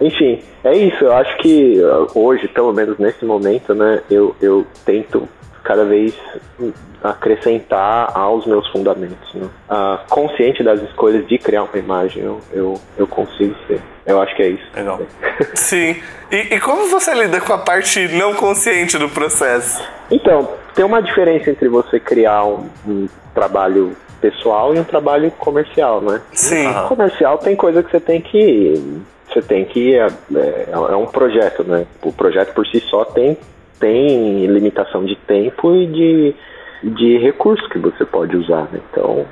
Enfim, é isso. Eu acho que uh, hoje, pelo menos nesse momento, né, eu, eu tento cada vez acrescentar aos meus fundamentos. Né? Ah, consciente das escolhas de criar uma imagem, eu, eu, eu consigo ser. Eu acho que é isso. Legal. Sim. E, e como você lida com a parte não consciente do processo? Então, tem uma diferença entre você criar um, um trabalho pessoal e um trabalho comercial, né? Sim. Aham. Comercial tem coisa que você tem que. Você tem que. É, é- é um projeto, né? O projeto por si só tem, tem limitação de tempo e de, de recursos que você pode usar, né? Então,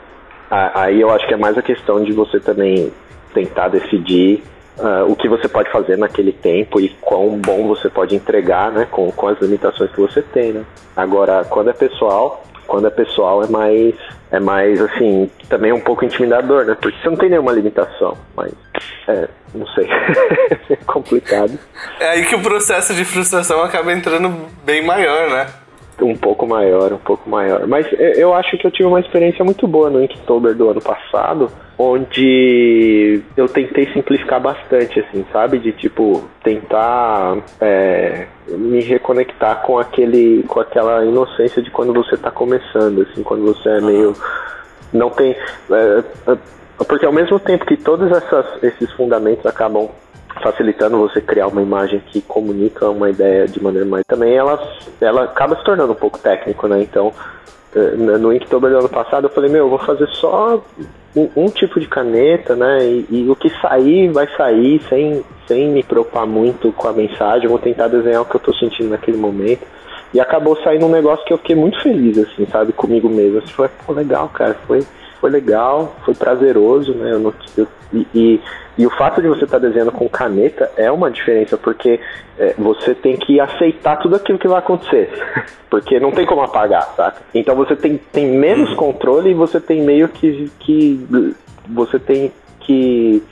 a- aí eu acho que é mais a questão de você também tentar decidir ah, o que você pode fazer naquele tempo e quão bom você pode entregar, né? Com, com as limitações que você tem, né? Agora, quando é pessoal, quando é pessoal é mais é mais assim também um pouco intimidador, né? Porque você não tem nenhuma limitação, mas É, não sei. é complicado. É aí que o processo de frustração acaba entrando bem maior, né? Um pouco maior, um pouco maior. Mas eu acho que eu tive uma experiência muito boa no Inktober do ano passado, onde eu tentei simplificar bastante, assim, sabe? De tipo, tentar é, me reconectar com aquele. com aquela inocência de quando você tá começando, assim, quando você é meio. não tem. É, é, porque ao mesmo tempo que todos essas, esses fundamentos acabam facilitando você criar uma imagem que comunica uma ideia de maneira mais. Também ela, ela acaba se tornando um pouco técnico, né? Então, no Inktober do ano passado eu falei, meu, eu vou fazer só um, um tipo de caneta, né? E, e, o que sair, vai sair sem, sem me preocupar muito com a mensagem. Eu vou tentar desenhar o que eu tô sentindo naquele momento. E acabou saindo um negócio que eu fiquei muito feliz, assim, sabe, comigo mesmo. Assim, foi, pô, legal, cara, foi, foi legal, foi prazeroso, né? Eu não, eu, e, e, e, o fato de você estar tá desenhando com caneta é uma diferença, porque é, você tem que aceitar tudo aquilo que vai acontecer. Porque não tem como apagar, saca? Então você tem, tem menos controle e você tem meio que. que você tem que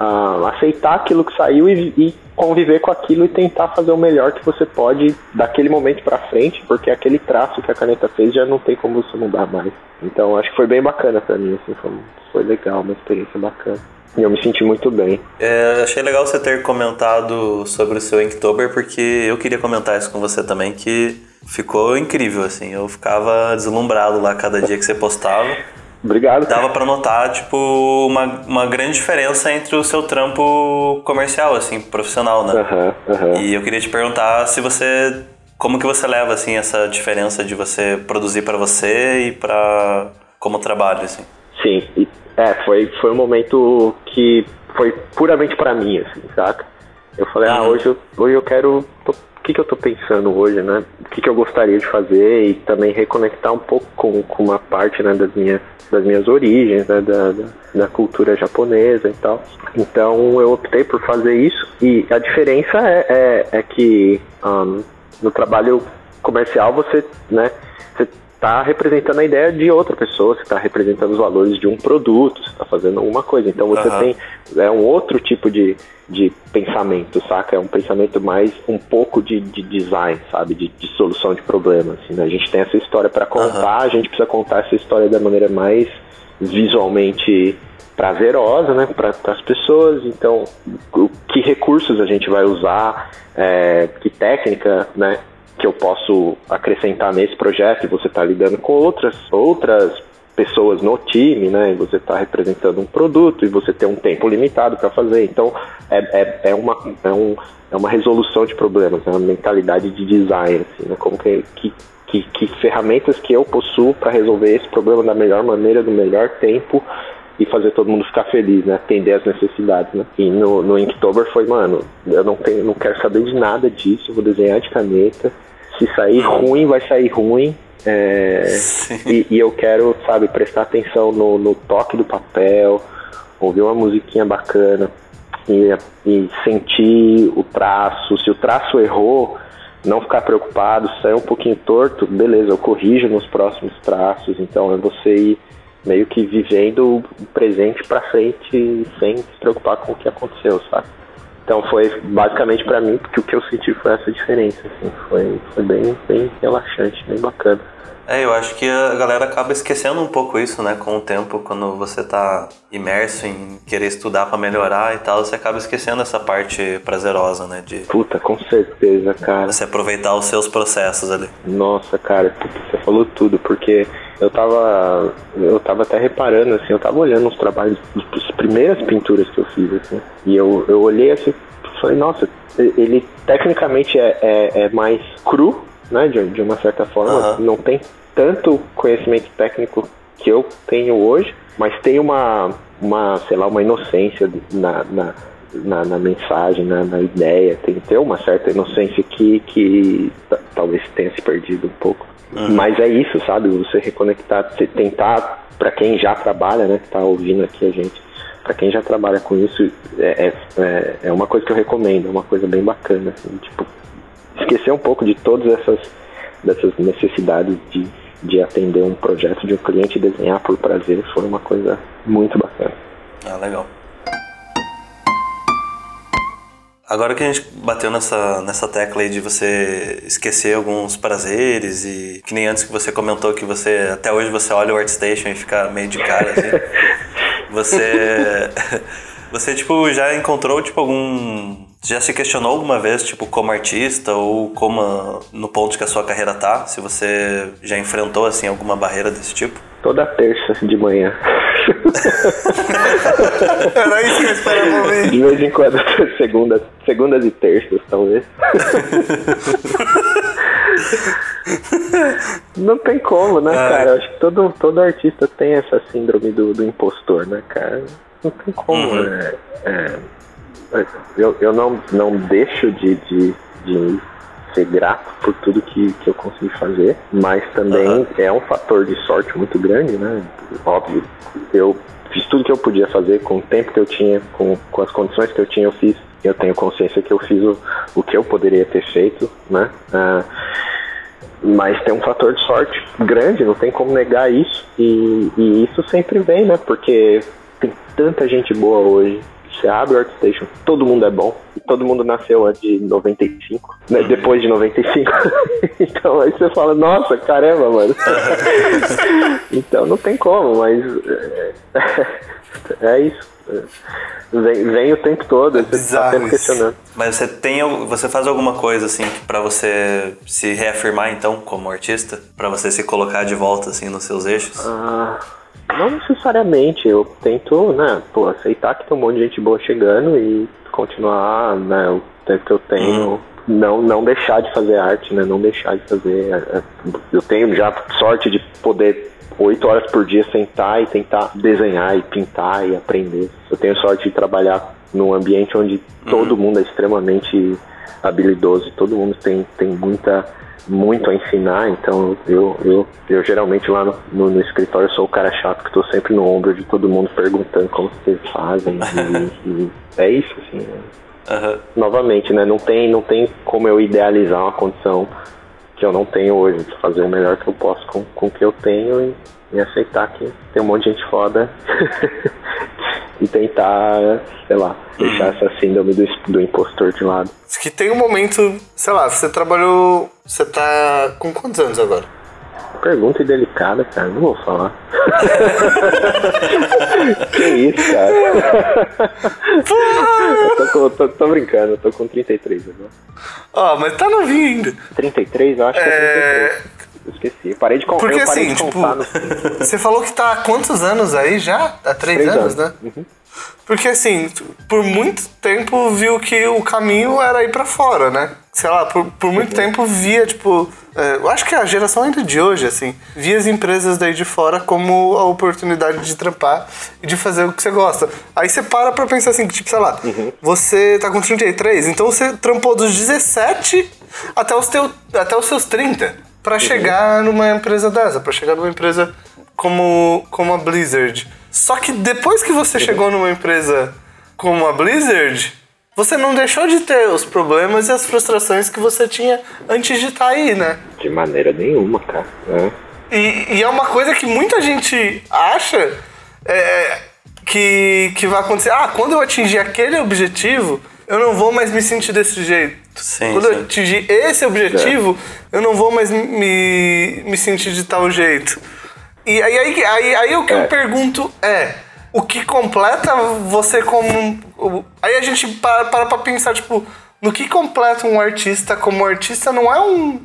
uh, aceitar aquilo que saiu e, e, conviver com aquilo e tentar fazer o melhor que você pode daquele momento para frente, porque aquele traço que a caneta fez já não tem como você mudar mais. Então acho que foi bem bacana para mim, assim, foi, foi legal, uma experiência bacana. E eu me senti muito bem. É, achei legal você ter comentado sobre o seu Inktober, porque eu queria comentar isso com você também, que ficou incrível, assim. Eu ficava deslumbrado lá cada dia que você postava. Obrigado. Dava para notar, tipo, uma, uma grande diferença entre o seu trampo comercial, assim, profissional, né? Uhum, uhum. E eu queria te perguntar se você... Como que você leva, assim, essa diferença de você produzir para você e para como trabalho, assim? Sim, é, foi, foi um momento que foi puramente para mim, assim, saca? Eu falei, ah, uhum. hoje eu, hoje eu quero. Que, que eu tô pensando hoje, né? O que, que eu gostaria de fazer e também reconectar um pouco com, com uma parte né, das, minhas, das minhas origens, né, da, da, da cultura japonesa e tal. Então eu optei por fazer isso e a diferença é, é, é que um, no trabalho comercial você, né, você está representando a ideia de outra pessoa, você está representando os valores de um produto, você está fazendo alguma coisa. Então você uhum. tem é um outro tipo de, de pensamento, saca? É um pensamento mais um pouco de, de design, sabe? De, de solução de problemas. Assim, né? A gente tem essa história para contar, uhum. a gente precisa contar essa história da maneira mais visualmente prazerosa, né, para as pessoas. Então, o, que recursos a gente vai usar, é, que técnica, né, que eu posso acrescentar nesse projeto e você está lidando com outras, outras pessoas no time, né? E você está representando um produto e você tem um tempo limitado para fazer. Então é, é, é, uma, é, um, é uma resolução de problemas, é uma mentalidade de design, assim, né? Como que, que, que, que ferramentas que eu possuo para resolver esse problema da melhor maneira, do melhor tempo e fazer todo mundo ficar feliz, né? Atender as necessidades, né? E no, no Inktober foi, mano, eu não, tenho, não quero saber de nada disso, vou desenhar de caneta se sair ruim, vai sair ruim. É, e, e, eu quero, sabe, prestar atenção no, no, toque do papel, ouvir uma musiquinha bacana e, e, sentir o traço. Se o traço errou, não ficar preocupado, sair um pouquinho torto, beleza, eu corrijo nos próximos traços. Então é você ir meio que vivendo o presente para frente sem se preocupar com o que aconteceu, sabe? Então foi basicamente para mim que o que eu senti foi essa diferença, assim, foi, foi bem, bem relaxante, bem bacana. É, eu acho que a galera acaba esquecendo um pouco isso, né? Com o tempo, quando você tá imerso em querer estudar para melhorar e tal, você acaba esquecendo essa parte prazerosa, né? De Puta, com certeza, cara. Você aproveitar os seus processos ali. Nossa, cara, você falou tudo, porque eu tava. Eu tava até reparando, assim, eu tava olhando os trabalhos, as primeiras pinturas que eu fiz, assim, e eu, eu olhei assim, falei, nossa, ele tecnicamente é, é, é mais cru, né, de, de uma certa forma, uhum. não tem tanto conhecimento técnico que eu tenho hoje, mas tem uma, uma sei lá, uma inocência na, na, na, na mensagem, na, na, ideia, tem que ter uma certa inocência que, que talvez tenha se perdido um pouco. Uhum. Mas é isso, sabe? Você reconectar, você tentar, para quem já trabalha, né, que tá ouvindo aqui a gente, para quem já trabalha com isso, é, é, é uma coisa que eu recomendo, é uma coisa bem bacana, assim, tipo, esquecer um pouco de todas essas dessas necessidades de, de atender um projeto de um cliente e desenhar por prazer foi uma coisa muito bacana. Ah, legal. Agora que a gente bateu nessa, nessa tecla aí de você esquecer alguns prazeres e que nem antes que você comentou que você até hoje você olha o ArtStation e fica meio de cara assim. você você tipo já encontrou tipo algum já se questionou alguma vez tipo como artista ou como no ponto que a sua carreira tá? Se você já enfrentou assim alguma barreira desse tipo? Toda terça de manhã. Era isso que eu esperava ouvir. De vez em quando, segundas, segundas e terças, talvez. Não tem como, né, É. cara? Eu acho que todo, todo artista tem essa síndrome do, do impostor, né, cara? Não tem como. Uhum. né? É, eu, eu não, não deixo de, de, de ser grato por tudo que, que eu consegui fazer, mas também Aham. é um fator de sorte muito grande, né? Óbvio, eu fiz tudo que eu podia fazer com o tempo que eu tinha, com, com as condições que eu tinha, eu fiz. Eu tenho consciência que eu fiz o, o que eu poderia ter feito, né? Ah, mas tem um fator de sorte grande, não tem como negar isso. E, e isso sempre vem, né? Porque tem tanta gente boa hoje. Você abre o ArtStation, todo mundo é bom. Todo mundo nasceu antes de 95, né? depois de 95. então aí você fala, nossa, caramba, mano. então não tem como, mas é, é isso. Vem, vem o tempo todo, você tá bizarro sempre isso. questionando. Mas você tem você faz alguma coisa assim pra você se reafirmar então como artista, Pra você se colocar de volta assim nos seus eixos? Ah, não necessariamente. Eu tento, né, pô, aceitar que tem um monte de gente boa chegando e continuar, né, o tempo que eu tenho. Não, não deixar de fazer arte, né? Não deixar de fazer. é, é, Eu tenho já sorte de poder oito horas por dia sentar e tentar desenhar e pintar e aprender. Eu tenho sorte de trabalhar num ambiente onde todo mundo é extremamente habilidoso, todo mundo tem, tem muita muito a ensinar, então eu, eu, eu geralmente lá no, no, no escritório sou o cara chato que tô sempre no ombro de todo mundo perguntando como vocês fazem e, e é isso assim, né? Aham. novamente, né? Não tem, não tem como eu idealizar uma condição que eu não tenho hoje, de fazer o melhor que eu posso com, com o que eu tenho e, e aceitar que tem um monte de gente foda e tentar, sei lá, deixar essa síndrome do, do impostor de lado. Que tem um momento, sei lá, você trabalhou. Você tá com quantos anos agora? Pergunta delicada, cara, não vou falar. que isso, cara? eu tô, com- tô, tô brincando, eu tô com 33 agora. Ó, mas tá novinho ainda. 33? Eu acho que é É. 33. Eu esqueci. Parei de, con Porque eu parei assim, de tipo, você falou que tá há quantos anos aí já? Há três, Três anos, anos. né? Porque assim, por muito tempo viu que o caminho era ir pra fora, né? Sei lá, por, por muito tempo via, tipo. é, eu acho que a geração ainda de hoje, assim, via as empresas daí de fora como a oportunidade de trampar e de fazer o que você gosta. Aí você para pra pensar assim, tipo, sei lá, você tá com 33, então você trampou dos 17 até os, teu, até os seus 30 pra chegar numa empresa dessa, pra chegar numa empresa como, como a Blizzard. Só que depois que você chegou numa empresa como a Blizzard, você não deixou de ter os problemas e as frustrações que você tinha antes de estar aí, né? De maneira nenhuma, cara. né? E, e é uma coisa que muita gente acha é, que, que vai acontecer. Ah, quando eu atingir aquele objetivo, eu não vou mais me sentir desse jeito. Sim, quando eu sim. atingir esse objetivo, eu não vou mais me, me sentir de tal jeito. E aí, aí, aí, aí o que eu É. pergunto é. O que completa você como. Aí a gente para, para pra pensar, tipo, no que completa um artista como artista não é um.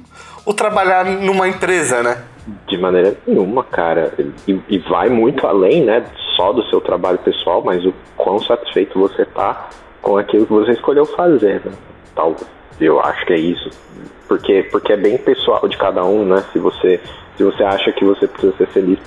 O trabalhar numa empresa, né? De maneira nenhuma, cara. E, e vai muito além, né? Só do seu trabalho pessoal, mas o quão satisfeito você tá com aquilo que você escolheu fazer, né? Tal, eu acho que é isso. Porque, porque é bem pessoal de cada um, né? Se você, se você acha que você precisa ser feliz,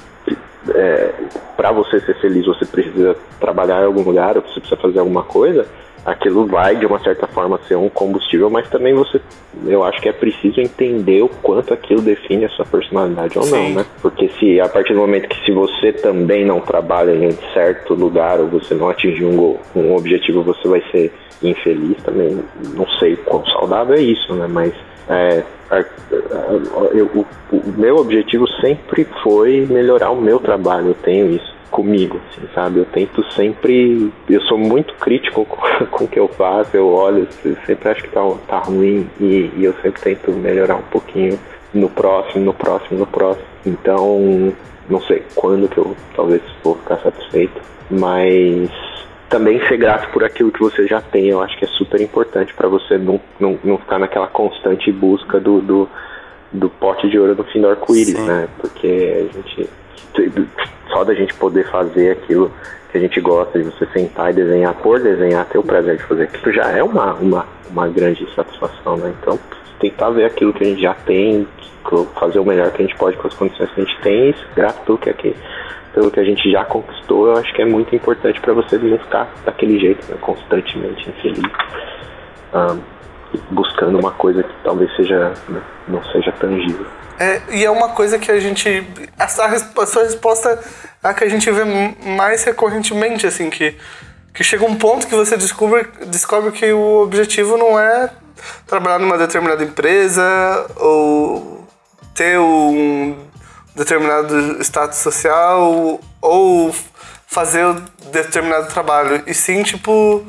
é, para você ser feliz, você precisa trabalhar em algum lugar, ou você precisa fazer alguma coisa, aquilo vai de uma certa forma ser um combustível, mas também você, eu acho que é preciso entender o quanto aquilo define a sua personalidade ou não, Sim. né? Porque se a partir do momento que se você também não trabalha em um certo lugar ou você não atingir um, gol, um objetivo, você vai ser infeliz também. Não sei quão saudável é isso, né? Mas é, eu- o, o meu objetivo sempre foi melhorar o meu trabalho. Eu tenho isso. comigo, assim, sabe? Eu tento sempre, eu sou muito crítico com, com o que eu faço, eu olho, eu sempre acho que tá, tá ruim e, e eu sempre tento melhorar um pouquinho no próximo, no próximo, no próximo. Então, não sei quando que eu talvez vou ficar satisfeito, mas também ser grato por aquilo que você já tem, eu acho que é super importante para você não, não, não ficar naquela constante busca do, do, do pote de ouro no fim do arco-íris, né? Porque a gente só da gente poder fazer aquilo que a gente gosta, de você sentar e desenhar, por desenhar, ter o prazer de fazer aquilo, já é uma, uma, uma grande satisfação, né? Então, tentar ver aquilo que a gente já tem, fazer o melhor que a gente pode com as condições que a gente tem, e grato pelo que, aqui, pelo que a gente já conquistou, eu acho que é muito importante para você não ficar daquele jeito, né? constantemente infeliz. Um, buscando uma coisa que talvez seja né, não seja tangível. É, e é uma coisa que a gente. Essa, a sua resposta é a que a gente vê mais recorrentemente, assim, que, que chega um ponto que você descobre, descobre que o objetivo não é trabalhar numa determinada empresa ou ter um determinado status social ou fazer determinado trabalho. E sim, tipo,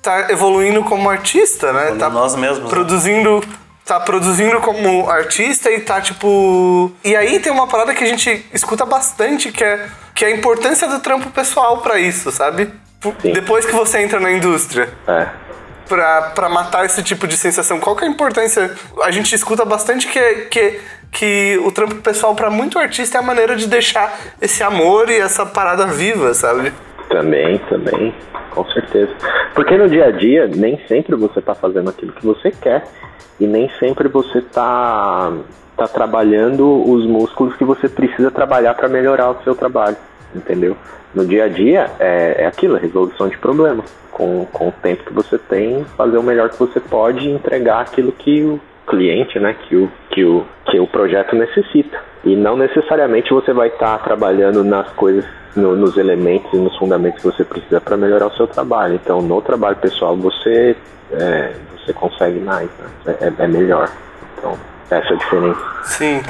tá evoluindo como artista, né? Como tá nós mesmos, né? produzindo tá produzindo como artista e tá tipo. E aí tem uma parada que a gente escuta bastante, que é, que é a importância do trampo pessoal para isso, sabe? Sim. Depois que você entra na indústria. É. Pra matar esse tipo de sensação. Qual que é a importância? A gente escuta bastante que, que, que o trampo pessoal para muito artista é a maneira de deixar esse amor e essa parada viva, sabe? Também, também, com certeza. Porque no dia a dia, nem sempre você tá fazendo aquilo que você quer e nem sempre você tá, tá trabalhando os músculos que você precisa trabalhar para melhorar o seu trabalho, entendeu? No dia a dia é, é aquilo, é resolução de problemas. Com, com o tempo que você tem, fazer o melhor que você pode e entregar aquilo que o cliente, né, que o, que o, que o projeto necessita. E não necessariamente você vai estar tá trabalhando nas coisas, no, nos elementos e nos fundamentos que você precisa para melhorar o seu trabalho. Então, no trabalho pessoal, você é, você consegue mais, né? é, é, melhor. Então, essa é a diferença. Sim.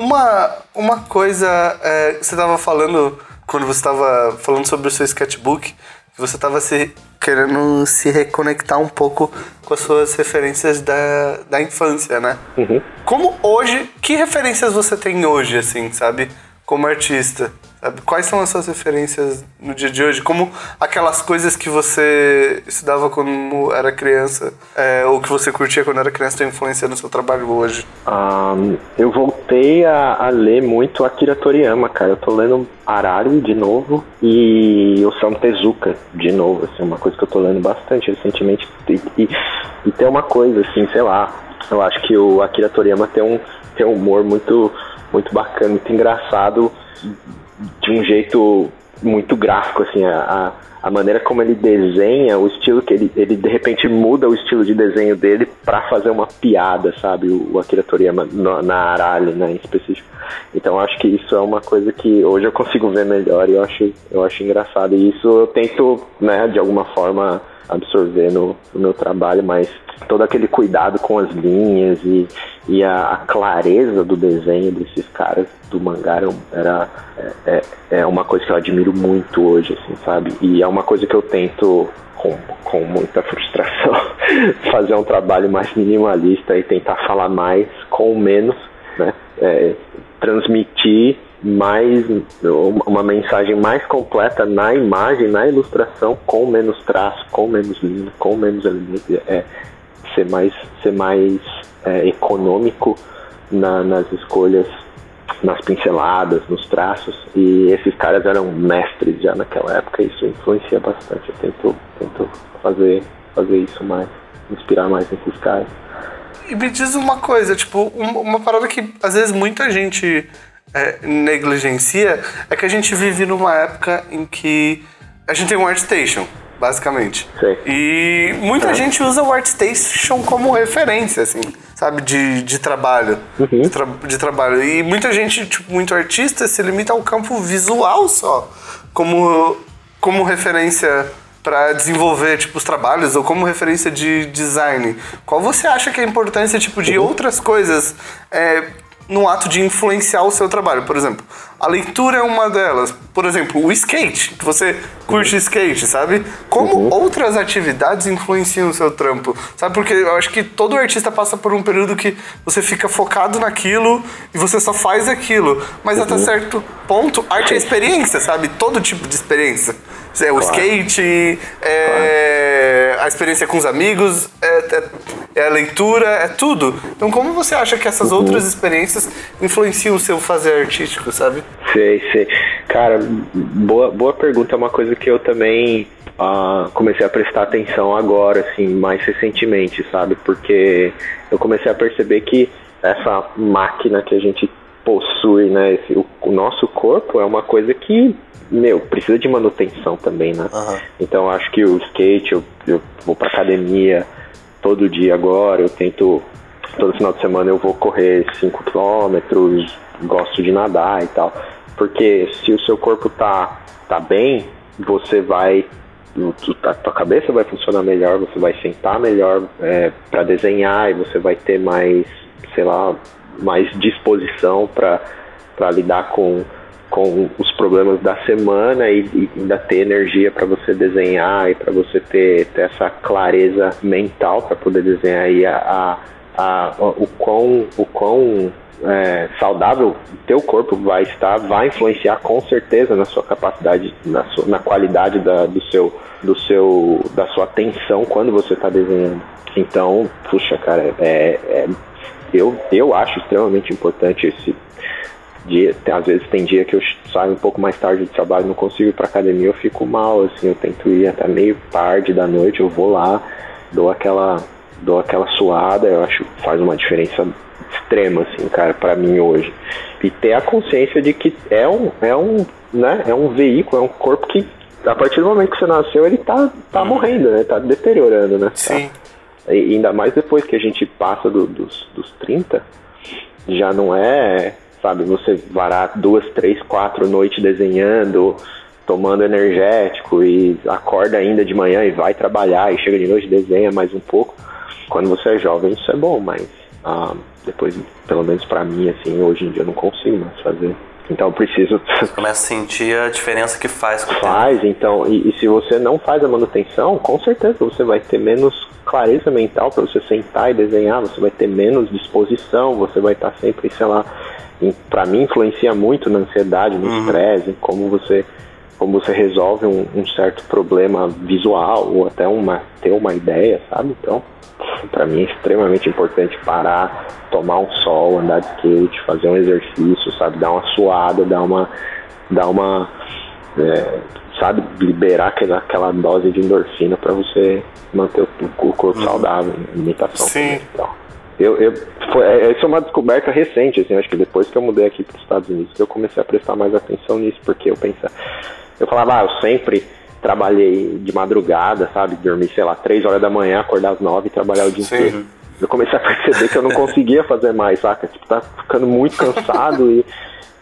Uma, uma coisa, é, você estava falando, quando você estava falando sobre o seu sketchbook, que você estava se querendo se reconectar um pouco com as suas referências da, da infância, né? Uhum. Como hoje, que referências você tem hoje, assim, sabe? Como artista? Sabe? Quais são as suas referências no dia de hoje? Como aquelas coisas que você estudava quando era criança, é, ou que você curtia quando era criança, tem influência no seu trabalho hoje? Um, eu voltei a, a, ler muito Akira Toriyama, cara. Eu tô lendo Arari de novo e Osamu Tezuka de novo. Assim, uma coisa que eu tô lendo bastante recentemente. E, e, e tem uma coisa, assim, sei lá. Eu acho que o Akira Toriyama tem um, tem um humor muito, muito bacana, muito engraçado de um jeito muito gráfico, assim, a, a maneira como ele desenha, o estilo que ele, ele de repente muda o estilo de desenho dele para fazer uma piada, sabe? O, o Akira Toriyama no, na Arale, né, em específico. Então acho que isso é uma coisa que hoje eu consigo ver melhor e eu acho, eu acho engraçado. E isso eu tento, né, de alguma forma absorver no, no meu trabalho, mas todo aquele cuidado com as linhas e, e a, a clareza do desenho desses caras do mangá era é, é, é, uma coisa que eu admiro muito hoje, assim, sabe? E é uma coisa que eu tento com, com muita frustração fazer um trabalho mais minimalista e tentar falar mais com menos, né? É, transmitir mais uma mensagem mais completa na imagem, na ilustração, com menos traço, com menos linha, com menos elementos, é ser mais ser mais é, econômico na, nas escolhas, nas pinceladas, nos traços. E esses caras eram mestres já naquela época. Isso influencia bastante. Eu tento, tento fazer fazer isso mais, inspirar mais nesses caras. E me diz uma coisa, tipo, uma parada que às vezes muita gente é, negligencia é que a gente vive numa época em que a gente tem um ArtStation, basicamente. Sim. E muita é. gente usa o ArtStation como referência, assim, sabe, de, de trabalho. Uhum. De, tra de, trabalho. E muita gente, tipo, muito artista, se limita ao campo visual só, como, como referência para desenvolver tipo os trabalhos ou como referência de design. Qual você acha que é a importância tipo de uhum. outras coisas é, no ato de influenciar o seu trabalho. Por exemplo, a leitura é uma delas. Por exemplo, o skate, você curte skate, sabe? Como outras atividades influenciam o seu trampo, sabe? Porque eu acho que todo artista passa por um período que você fica focado naquilo e você só faz aquilo. Mas até certo ponto, arte é experiência, sabe? Todo tipo de experiência. É o skate, é a experiência com os amigos, é, é- é a leitura, é tudo. Então, como você acha que essas outras experiências influenciam o seu fazer artístico, sabe? Sei, sei. Cara, boa, boa pergunta. É uma coisa que eu também ah, comecei a prestar atenção agora, assim, mais recentemente, sabe? Porque eu comecei a perceber que essa máquina que a gente possui, né? esse- o, o nosso corpo é uma coisa que, meu, precisa de manutenção também, né? Aham. Então eu acho que o skate, eu, eu vou pra academia todo dia agora, eu tento, todo final de semana eu vou correr 5 quilômetros, gosto de nadar e tal. Porque se o seu corpo tá, tá bem, você vai. A tua cabeça vai funcionar melhor, você vai sentar melhor é, para desenhar e você vai ter mais, sei lá, mais disposição para lidar com, com os problemas da semana e, e ainda ter energia para você desenhar e para você ter, ter essa clareza mental para poder desenhar e a, a, a- o quão, o quão é, saudável teu corpo vai estar, vai influenciar com certeza na sua capacidade, na, sua, na qualidade da, do seu, do seu, da sua atenção quando você está desenhando. Então, puxa, cara, é, é- eu, eu acho extremamente importante esse dia. Às vezes tem dia que eu saio um pouco mais tarde do trabalho, não consigo ir pra academia, eu fico mal, assim, eu tento ir até meio tarde da noite, eu vou lá, dou aquela, dou aquela suada, eu acho que faz uma diferença extrema, assim, cara, pra mim hoje. E ter a consciência de que é um, é um, né, é um veículo, é um corpo que a partir do momento que você nasceu, ele tá, tá morrendo, né? Tá deteriorando, né? Sim. Tá? E ainda mais depois que a gente passa do- dos, dos 30, já não é, sabe, você varar duas, três, quatro noites desenhando, tomando energético e acorda ainda de manhã e vai trabalhar e chega de noite e desenha mais um pouco. Quando você é jovem isso é bom, mas ah, depois, pelo menos pra mim, assim, hoje em dia eu não consigo mais fazer. Então eu preciso Começa a sentir a diferença que faz com o tempo. Faz, então, e, e se você não faz a manutenção, com certeza você vai ter menos clareza mental para você sentar e desenhar, você vai ter menos disposição, você vai estar sempre, sei lá, para mim influencia muito na ansiedade, no estresse, em como você como você resolve um, um certo problema visual ou até uma ter uma ideia, sabe? Então, para mim é extremamente importante parar, tomar um sol, andar de skate, fazer um exercício, sabe? Dar uma suada, dar uma dar uma é, sabe, liberar aquela, aquela dose de endorfina para você manter o, o corpo saudável, né? alimentação. Sim. então. Eu, eu, foi, é- essa é uma descoberta recente, assim, acho que depois que eu mudei aqui para os Estados Unidos, que eu comecei a prestar mais atenção nisso, porque eu pensava, eu falava, ah, eu sempre trabalhei de madrugada, sabe, dormir, sei lá, três horas da manhã, acordar às nove e trabalhar o dia Sim. inteiro. Eu comecei a perceber que eu não conseguia fazer mais, saca? Tipo, tá ficando muito cansado e,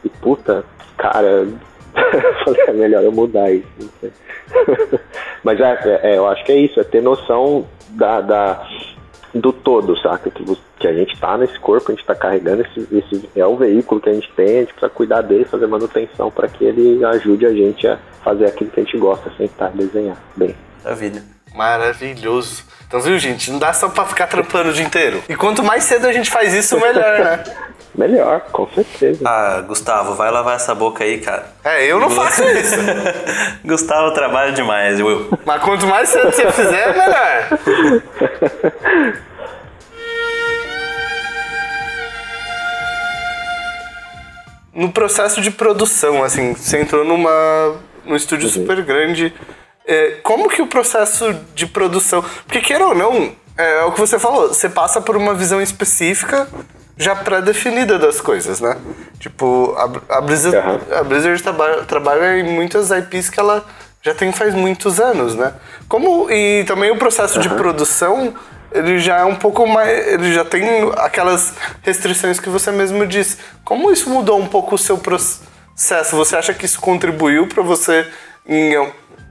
e puta, cara, falei, é melhor eu mudar isso. Mas é, é, é, eu acho que é isso, é ter noção da, da- do todo, saca? Que, que a gente tá nesse corpo, a gente tá carregando esse, esse é o veículo que a gente tem, a gente precisa cuidar dele, fazer manutenção para que ele ajude a gente a fazer aquilo que a gente gosta, sentar e desenhar. Bem, Maravilha. Maravilhoso. Então, viu, gente? Não dá só pra ficar trampando o dia inteiro. E quanto mais cedo a gente faz isso, melhor, né? melhor, com certeza. Ah, Gustavo, vai lavar essa boca aí, cara. É, eu não faço isso. Gustavo trabalha demais, Will. Mas quanto mais cedo você fizer, melhor. No processo de produção, assim, você entrou numa, num estúdio super grande. É, como que o processo de produção. Porque, queira ou não, é, o que você falou, você passa por uma visão específica já pré-definida das coisas, né? Tipo, a, a Blizzard, Aham. a Blizzard traba- trabalha em muitas IPs que ela já tem faz muitos anos, né? Como e também o processo de produção, ele já é um pouco mais, ele já tem aquelas restrições que você mesmo disse. Como isso mudou um pouco o seu processo? Você acha que isso contribuiu para você em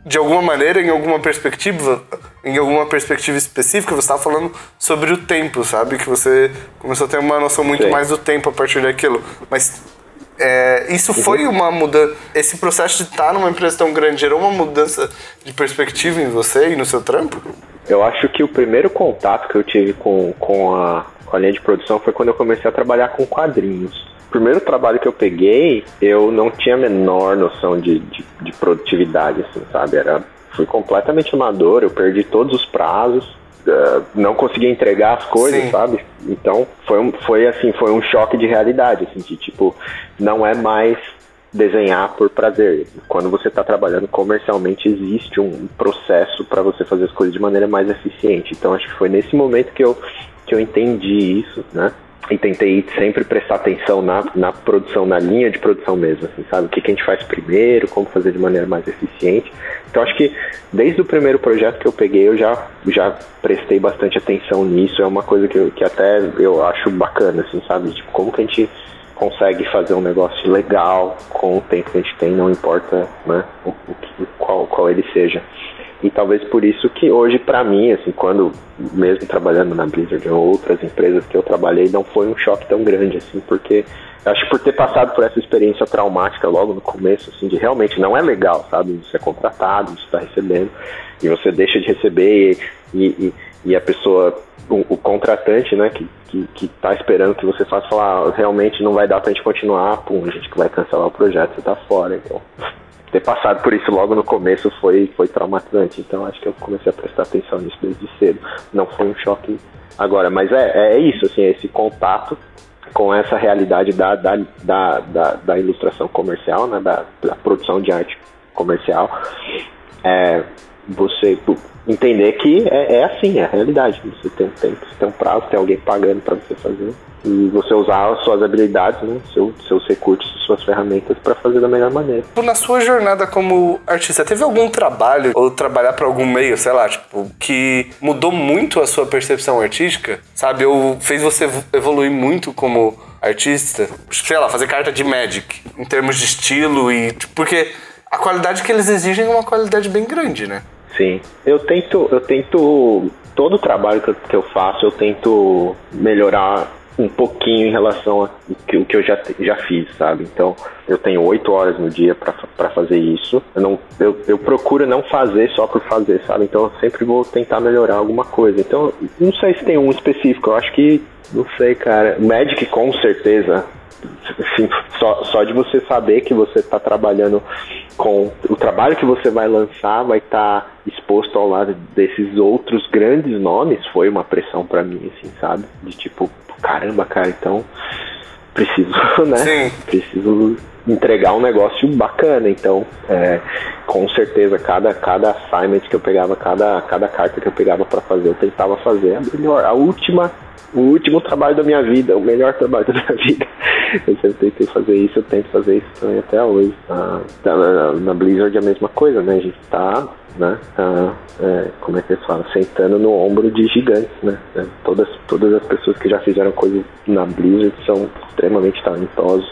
de alguma maneira, em alguma perspectiva, em alguma perspectiva específica, você estava falando sobre o tempo, sabe? Que você começou a ter uma noção muito Sim. mais do tempo a partir daquilo. Mas é, isso foi uma mudança. Esse processo de estar numa empresa tão grande gerou uma mudança de perspectiva em você e no seu trampo? Eu acho que o primeiro contato que eu tive com, com, a, com a linha de produção foi quando eu comecei a trabalhar com quadrinhos. O primeiro trabalho que eu peguei, eu não tinha a menor noção de, de, de produtividade, assim, sabe? Era, fui completamente amador, eu perdi todos os prazos, uh, não conseguia entregar as coisas, Sim. sabe? Então foi, um, foi assim, foi um choque de realidade, assim, de tipo, não é mais desenhar por prazer. Quando você está trabalhando comercialmente, existe um processo para você fazer as coisas de maneira mais eficiente. Então, acho que foi nesse momento que eu, que eu entendi isso, né? E tentei sempre prestar atenção na, na produção, na linha de produção mesmo, assim, sabe? O que, que a gente faz primeiro, como fazer de maneira mais eficiente. Então, acho que desde o primeiro projeto que eu peguei, eu já, já prestei bastante atenção nisso. É uma coisa que, que até eu acho bacana, assim, sabe? Tipo, como que a gente consegue fazer um negócio legal com o tempo que a gente tem, não importa né, o, o qual, qual ele seja. E talvez por isso que hoje, pra mim, assim, quando mesmo trabalhando na Blizzard ou outras empresas que eu trabalhei, não foi um choque tão grande, assim, porque acho que por ter passado por essa experiência traumática logo no começo, assim, de realmente não é legal, sabe? Você é contratado, você está recebendo, e você deixa de receber, e, e, e a pessoa, o, o contratante, né, que, que, que tá esperando que você faça, falar, ah, realmente não vai dar pra gente continuar, pum, a gente que vai cancelar o projeto, você tá fora, então ter passado por isso logo no começo foi, foi traumatizante. Então acho que eu comecei a prestar atenção nisso desde cedo. Não foi um choque agora, mas é, é isso, assim, é esse contato com essa realidade da, da, da, da, da ilustração comercial, né, da, da produção de arte comercial. É, você entender que é, é assim, é a realidade. Você tem um tempo, você tem um prazo, tem alguém pagando para você fazer. E você usar as suas habilidades, né, seu, seus recursos, suas ferramentas para fazer da melhor maneira. Tipo, Na sua jornada como artista, teve algum trabalho ou trabalhar para algum meio, sei lá, tipo, que mudou muito a sua percepção artística, sabe? Ou fez você evo- evoluir muito como artista? Sei lá, fazer carta de Magic, em termos de estilo e. tipo, porque a qualidade que eles exigem é uma qualidade bem grande, né? Sim. Eu tento, eu tento todo o trabalho que eu, faço, eu tento melhorar um pouquinho em relação ao que, que eu já, já fiz, sabe? Então, eu tenho oito horas no dia para fazer isso. Eu, não, eu, eu procuro não fazer só por fazer, sabe? Então, eu sempre vou tentar melhorar alguma coisa. Então, não sei se tem um específico. Eu acho que, não sei, cara. Magic, com certeza, Assim, só, só de você saber que você está trabalhando com o trabalho que você vai lançar vai estar exposto ao lado desses outros grandes nomes foi uma pressão para mim assim sabe de tipo caramba cara então preciso né Sim. preciso entregar um negócio bacana então é, com certeza cada cada assignment que eu pegava cada cada carta que eu pegava para fazer eu tentava fazer a melhor a última o último trabalho da minha vida, o melhor trabalho da minha vida. Eu sempre tentei fazer isso, eu tento fazer isso também até hoje. Ah, tá na, na Blizzard é a mesma coisa, né? A gente tá, né? tá, é, como é que eles falam? Sentando no ombro de gigantes, né? É, Todas, todas as pessoas que já fizeram coisas na Blizzard são extremamente talentosos.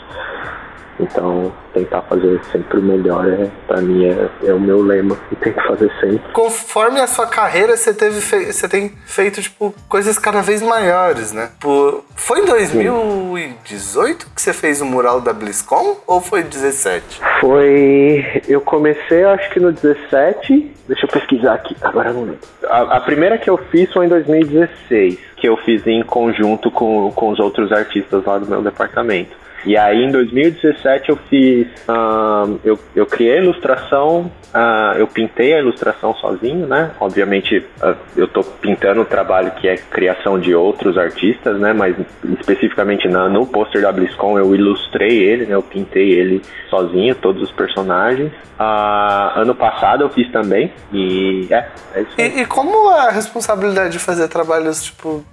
Então, tentar fazer sempre o melhor, é, pra mim, é, é o meu lema. E tento fazer sempre. Conforme a sua carreira, você teve você tem feito tipo coisas cada vez maiores, né? Por... Foi em 2018 que você fez o mural da BlizzCon ou foi 17? Foi. Eu comecei, acho que no 17. Deixa eu pesquisar aqui, agora não lembro. A, a primeira que eu fiz foi em 2016, que eu fiz em conjunto com, com os outros artistas lá do meu departamento. E aí em 2017 eu fiz. ahn, eu, eu criei a ilustração, ah, eu pintei a ilustração sozinho, né? Obviamente ah, eu tô pintando o trabalho que é criação de outros artistas, né? Mas especificamente na, no pôster da BlizzCon eu ilustrei ele, né? Eu pintei ele sozinho, todos os personagens. Ah, ano passado eu fiz também. E é, é isso. E, e como é a responsabilidade de fazer trabalhos, tipo,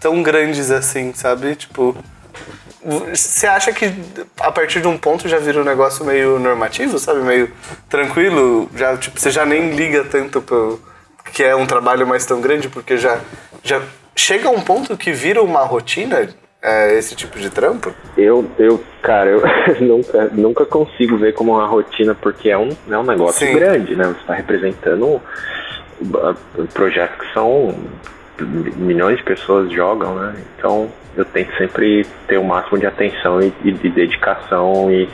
tão grandes assim, sabe? Tipo. Você acha que a partir de um ponto já vira um negócio meio normativo, sabe? Meio tranquilo? Já, tipo, você já nem liga tanto pro que é um trabalho mais tão grande, porque já, já chega a um ponto que vira uma rotina é, esse tipo de trampo? Eu, eu cara, eu nunca, nunca consigo ver como uma rotina, porque é um, é um negócio Sim. grande, né? Você está representando projetos que são milhões de pessoas jogam, né? Então eu tento sempre ter o máximo de atenção e, e de dedicação e,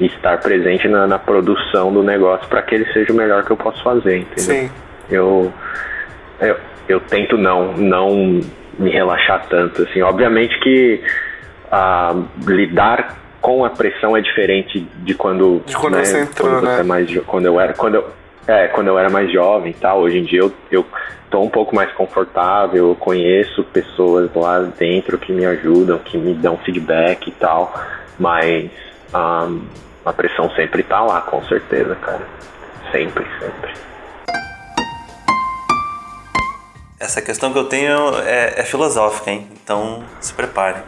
e estar presente na, na produção do negócio para que ele seja o melhor que eu posso fazer, entendeu? Sim. eu, eu, eu tento não, não me relaxar tanto, assim, obviamente que ah, lidar com a pressão é diferente de quando, De quando você entrou, quando né? é mais quando eu era quando eu, é, quando eu era mais jovem e tal, hoje em dia eu, eu tô um pouco mais confortável, eu conheço pessoas lá dentro que me ajudam, que me dão feedback e tal, mas ah, a pressão sempre tá lá, com certeza, cara. Sempre, sempre. Essa questão que eu tenho é, é filosófica, hein? Então se prepare.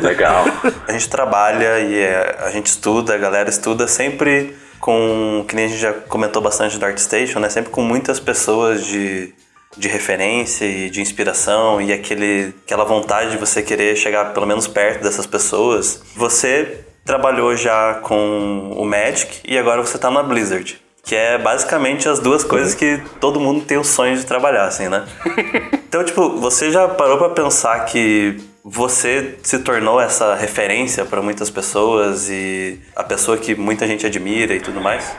Legal. A gente trabalha e é, a gente estuda, a galera estuda sempre com, que nem a gente já comentou bastante do ArtStation, né? Sempre com muitas pessoas de, de referência e de inspiração e aquele, aquela vontade de você querer chegar pelo menos perto dessas pessoas. Você trabalhou já com o Magic e agora você tá na Blizzard. Que é basicamente as duas coisas que todo mundo tem o sonho de trabalhar, assim, né? Então, tipo, você já parou pra pensar que você se tornou essa referência pra muitas pessoas e a pessoa que muita gente admira e tudo mais?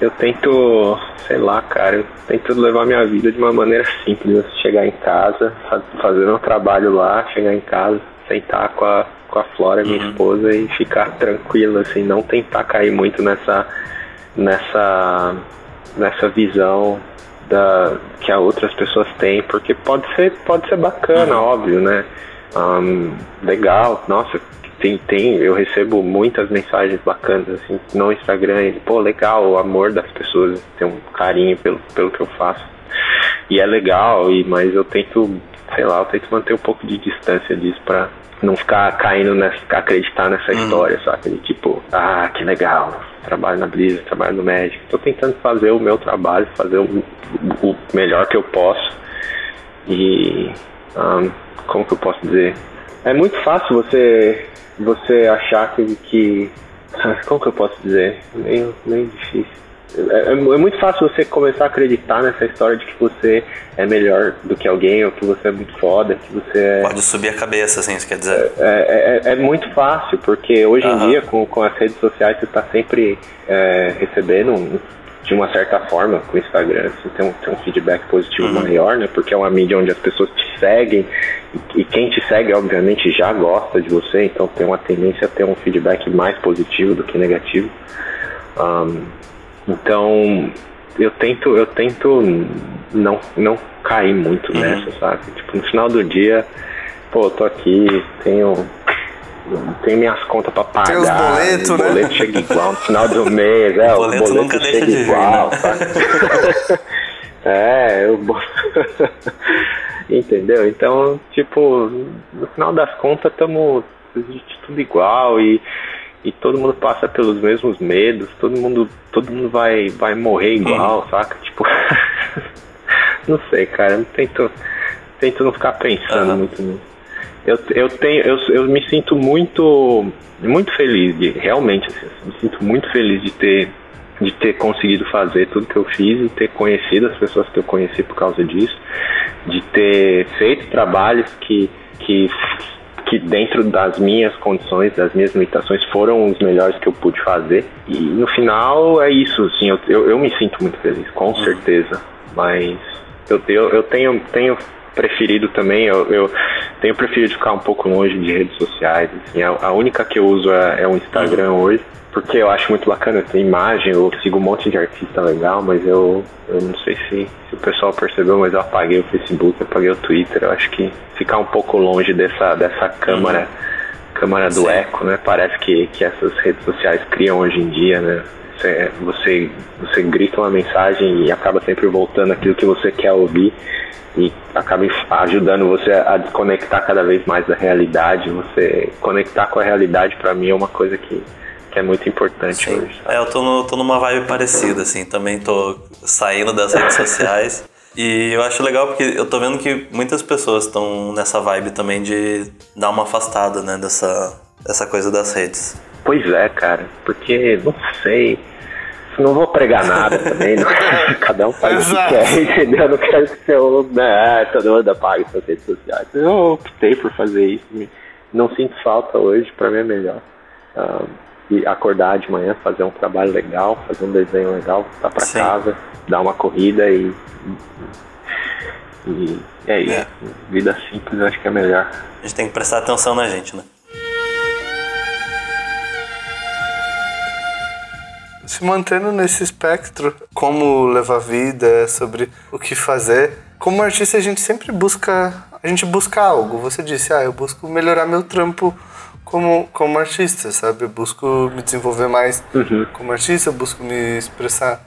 Eu tento, sei lá, cara, eu tento levar minha vida de uma maneira simples. Chegar em casa, fa- fazer meu trabalho lá, chegar em casa, sentar com a, com a Flora, minha esposa, e ficar tranquilo, assim, não tentar cair muito nessa, nessa, nessa visão da, que a outras pessoas têm, porque pode ser, pode ser bacana, óbvio, né? Ahn, legal, nossa, tem, tem, eu recebo muitas mensagens bacanas assim no Instagram, e, pô, legal, o amor das pessoas, tem um carinho pelo, pelo que eu faço. E é legal, e, mas eu tento, sei lá, eu tento manter um pouco de distância disso pra não ficar caindo nessa, acreditar nessa história, sabe? De tipo, ah, que legal, trabalho na Blizzard, trabalho no Magic. Tô tentando fazer o meu trabalho, fazer o, o melhor que eu posso. E ahn, como que eu posso dizer? É muito fácil você você achar que, que como que eu posso dizer? Meio, meio difícil. É, é é muito fácil você começar a acreditar nessa história de que você é melhor do que alguém, ou que você é muito foda, que você é. Pode subir a cabeça, assim, isso quer dizer. É, é- é muito fácil, porque hoje Aham. em dia, com, com as redes sociais, você está sempre é, recebendo, um- de uma certa forma, com o Instagram, você tem um, tem um feedback positivo maior, né? Porque é uma mídia onde as pessoas te seguem, e, e quem te segue, obviamente, já gosta de você, então tem uma tendência a ter um feedback mais positivo do que negativo. Ahn, então, eu tento, eu tento não, não cair muito nessa, sabe? Tipo, no final do dia, pô, eu tô aqui, tenho, tenho minhas contas pra pagar. Tem os boletos, o né? boleto chega igual no final do mês, é, O o boleto boleto, nunca deixa chega de vir, igual, né? sabe? é, eu... Entendeu? Então, tipo, no final das contas, estamos tudo igual e e todo mundo passa pelos mesmos medos, todo mundo, todo mundo vai, vai morrer igual, saca? Tipo, não sei, cara, eu tento, tento não ficar pensando Aham. muito nisso. Eu, eu tenho, eu, eu me sinto muito, muito feliz de, realmente, assim, me sinto muito feliz de ter, de ter conseguido fazer tudo que eu fiz e ter conhecido as pessoas que eu conheci por causa disso, de ter feito trabalhos que, que que dentro das minhas condições, das minhas limitações, foram os melhores que eu pude fazer. E no final é isso, assim, eu, eu, eu me sinto muito feliz, com certeza. Mas eu, eu, eu tenho, tenho preferido também, eu, eu tenho preferido ficar um pouco longe de redes sociais. Assim, a, a única que eu uso é, é o Instagram hoje, porque eu acho muito bacana, tem imagem, eu sigo um monte de artista legal, mas eu, eu não sei se, se o pessoal percebeu, mas eu apaguei o Facebook, apaguei o Twitter, eu acho que ficar um pouco longe dessa, dessa câmara, câmara do Sim. eco, né? Parece que, que essas redes sociais criam hoje em dia, né? Você, você, você grita uma mensagem e acaba sempre voltando aquilo que você quer ouvir e acaba ajudando você a desconectar cada vez mais da realidade. Você conectar com a realidade, pra mim, é uma coisa que, que é muito importante Sim. hoje. sabe? É, eu tô, no- tô numa vibe parecida, assim. Também tô saindo das redes sociais E eu acho legal porque eu tô vendo que muitas pessoas estão nessa vibe também de dar uma afastada, né, dessa, dessa coisa das redes. Pois é, cara, porque não sei. Não vou pregar nada também, não. cada um faz o que quer, entendeu? Eu não quero que eu, né, todo mundo apague suas redes sociais. Eu optei por fazer isso, não sinto falta hoje, pra mim é melhor. E acordar de manhã, fazer um trabalho legal, fazer um desenho legal, voltar pra Sim. casa, dar uma corrida e. E é isso. É. Vida simples acho que é melhor. A gente tem que prestar atenção na gente, né? Se mantendo nesse espectro, como levar a vida, sobre o que fazer. Como artista, a gente sempre busca, a gente busca algo. Você disse, ah, eu busco melhorar meu trampo como, como artista, sabe? Eu busco me desenvolver mais uhum. como artista, busco me expressar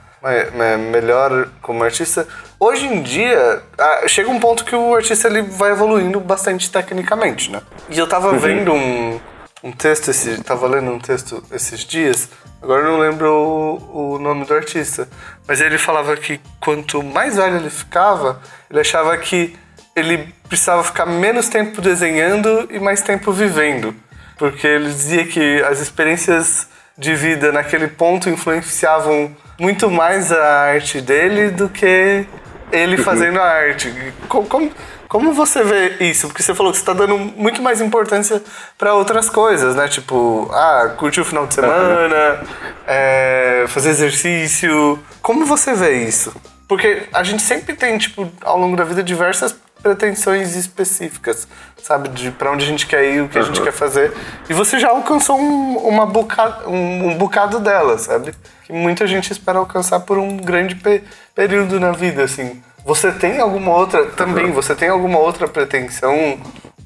melhor como artista. Hoje em dia, chega um ponto que o artista ele vai evoluindo bastante tecnicamente, né? E eu tava uhum. vendo um, um texto, esse, tava lendo um texto esses dias, agora eu não lembro o, o nome do artista, mas ele falava que quanto mais velho ele ficava, ele achava que ele precisava ficar menos tempo desenhando e mais tempo vivendo. Porque ele dizia que as experiências de vida naquele ponto influenciavam muito mais a arte dele do que ele uhum. fazendo a arte. Como, como, como você vê isso? Porque você falou que você está dando muito mais importância para outras coisas, né? Tipo, ah, curtir o final de semana, é, fazer exercício. Como você vê isso? Porque a gente sempre tem, tipo, ao longo da vida, diversas pretensões específicas, sabe? De para onde a gente quer ir, o que a gente quer fazer. E você já alcançou um, uma boca, um, um bocado dela, sabe? Que muita gente espera alcançar por um grande pe período na vida, assim. Você tem alguma outra, também, você tem alguma outra pretensão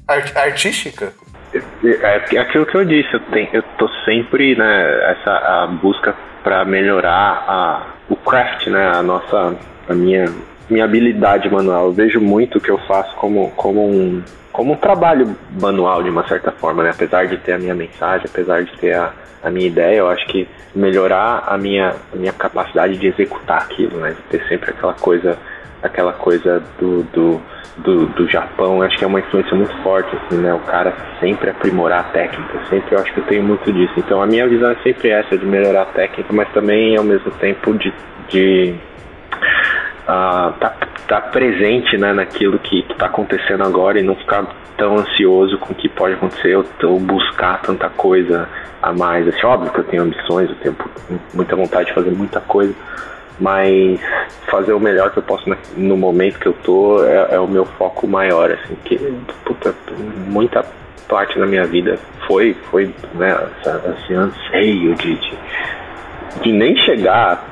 art artística? É, é, aquilo que eu disse, eu, tenho, eu tô sempre, né, essa a busca para melhorar a, o craft, né, a nossa, a minha, minha habilidade manual. Eu vejo muito o que eu faço como, como um, como um trabalho manual de uma certa forma, né, apesar de ter a minha mensagem, apesar de ter a, a minha ideia, eu acho que melhorar a minha, a minha capacidade de executar aquilo, né, de ter sempre aquela coisa aquela coisa do, do, do, do Japão, acho que é uma influência muito forte, assim, né? O cara sempre aprimorar a técnica, sempre eu acho que eu tenho muito disso. Então a minha visão é sempre essa, de melhorar a técnica, mas também ao mesmo tempo de, de uh, tá, tá presente né, naquilo que está acontecendo agora e não ficar tão ansioso com o que pode acontecer ou, ou buscar tanta coisa a mais. Assim, óbvio que eu tenho ambições, eu tenho muita vontade de fazer muita coisa, mas fazer o melhor que eu posso no momento que eu tô é, é o meu foco maior, assim, que puta, muita parte da minha vida foi, foi né, esse anseio de, de, de nem chegar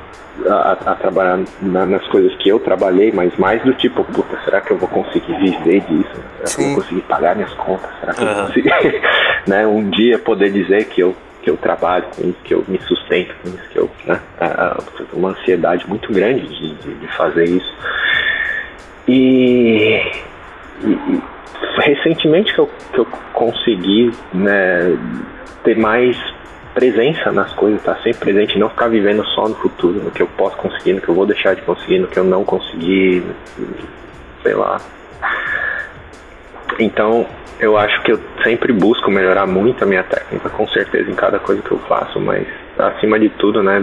a, a trabalhar na, nas coisas que eu trabalhei, mas mais do tipo, puta, será que eu vou conseguir viver disso? Será Sim. que eu vou conseguir pagar minhas contas? Será que uhum. eu vou conseguir, né, um dia poder dizer que eu que eu trabalho com isso, que eu me sustento com isso, que eu, né, uma ansiedade muito grande de, de, de fazer isso. E, e, recentemente que eu, que eu consegui né, ter mais presença nas coisas, estar tá sempre presente, não ficar vivendo só no futuro, no que eu posso conseguir, no que eu vou deixar de conseguir, no que eu não consegui, sei lá. Então, eu acho que eu sempre busco melhorar muito a minha técnica, com certeza, em cada coisa que eu faço, mas acima de tudo, né,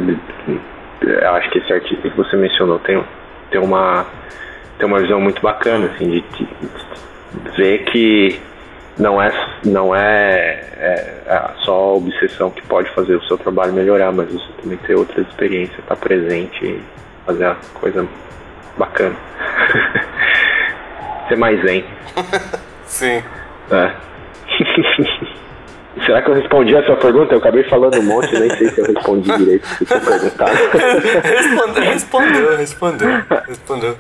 acho que esse artista que você mencionou tem, tem, uma, tem uma visão muito bacana, assim, de, de ver que não é, não é, é, é, só a obsessão que pode fazer o seu trabalho melhorar, mas você também ter outras experiências, estar tá presente e fazer a coisa bacana. Ser mais zen. Sim. É. Será que eu respondi a sua pergunta? Eu acabei falando um monte, nem sei se eu respondi direito o que você perguntaram. respondeu, respondeu, respondeu, respondeu.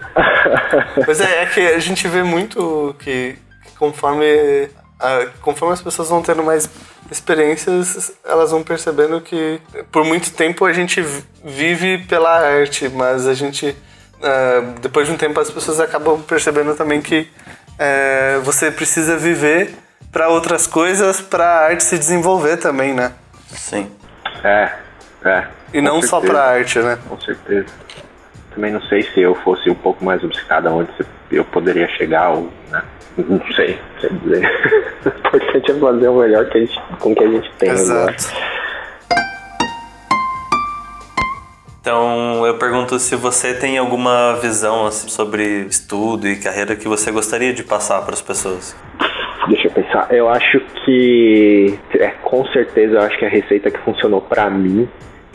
Mas é, é, que a gente vê muito que, que conforme, a, conforme as pessoas vão tendo mais experiências, elas vão percebendo que por muito tempo a gente vive pela arte, mas a gente, uh, depois de um tempo, as pessoas acabam percebendo também que é, você precisa viver para outras coisas, para a arte se desenvolver também, né? Sim. É, é. E não certeza. só para arte, né? Com certeza. também não sei se eu fosse um pouco mais obcecado aonde eu poderia chegar ou, né? Não sei, sei dizer. o importante é fazer o melhor que a gente, com que a gente tem agora. Então eu pergunto se você tem alguma visão assim, sobre estudo e carreira que você gostaria de passar para as pessoas. Deixa eu pensar. Eu acho que é com certeza eu acho que a receita que funcionou para mim.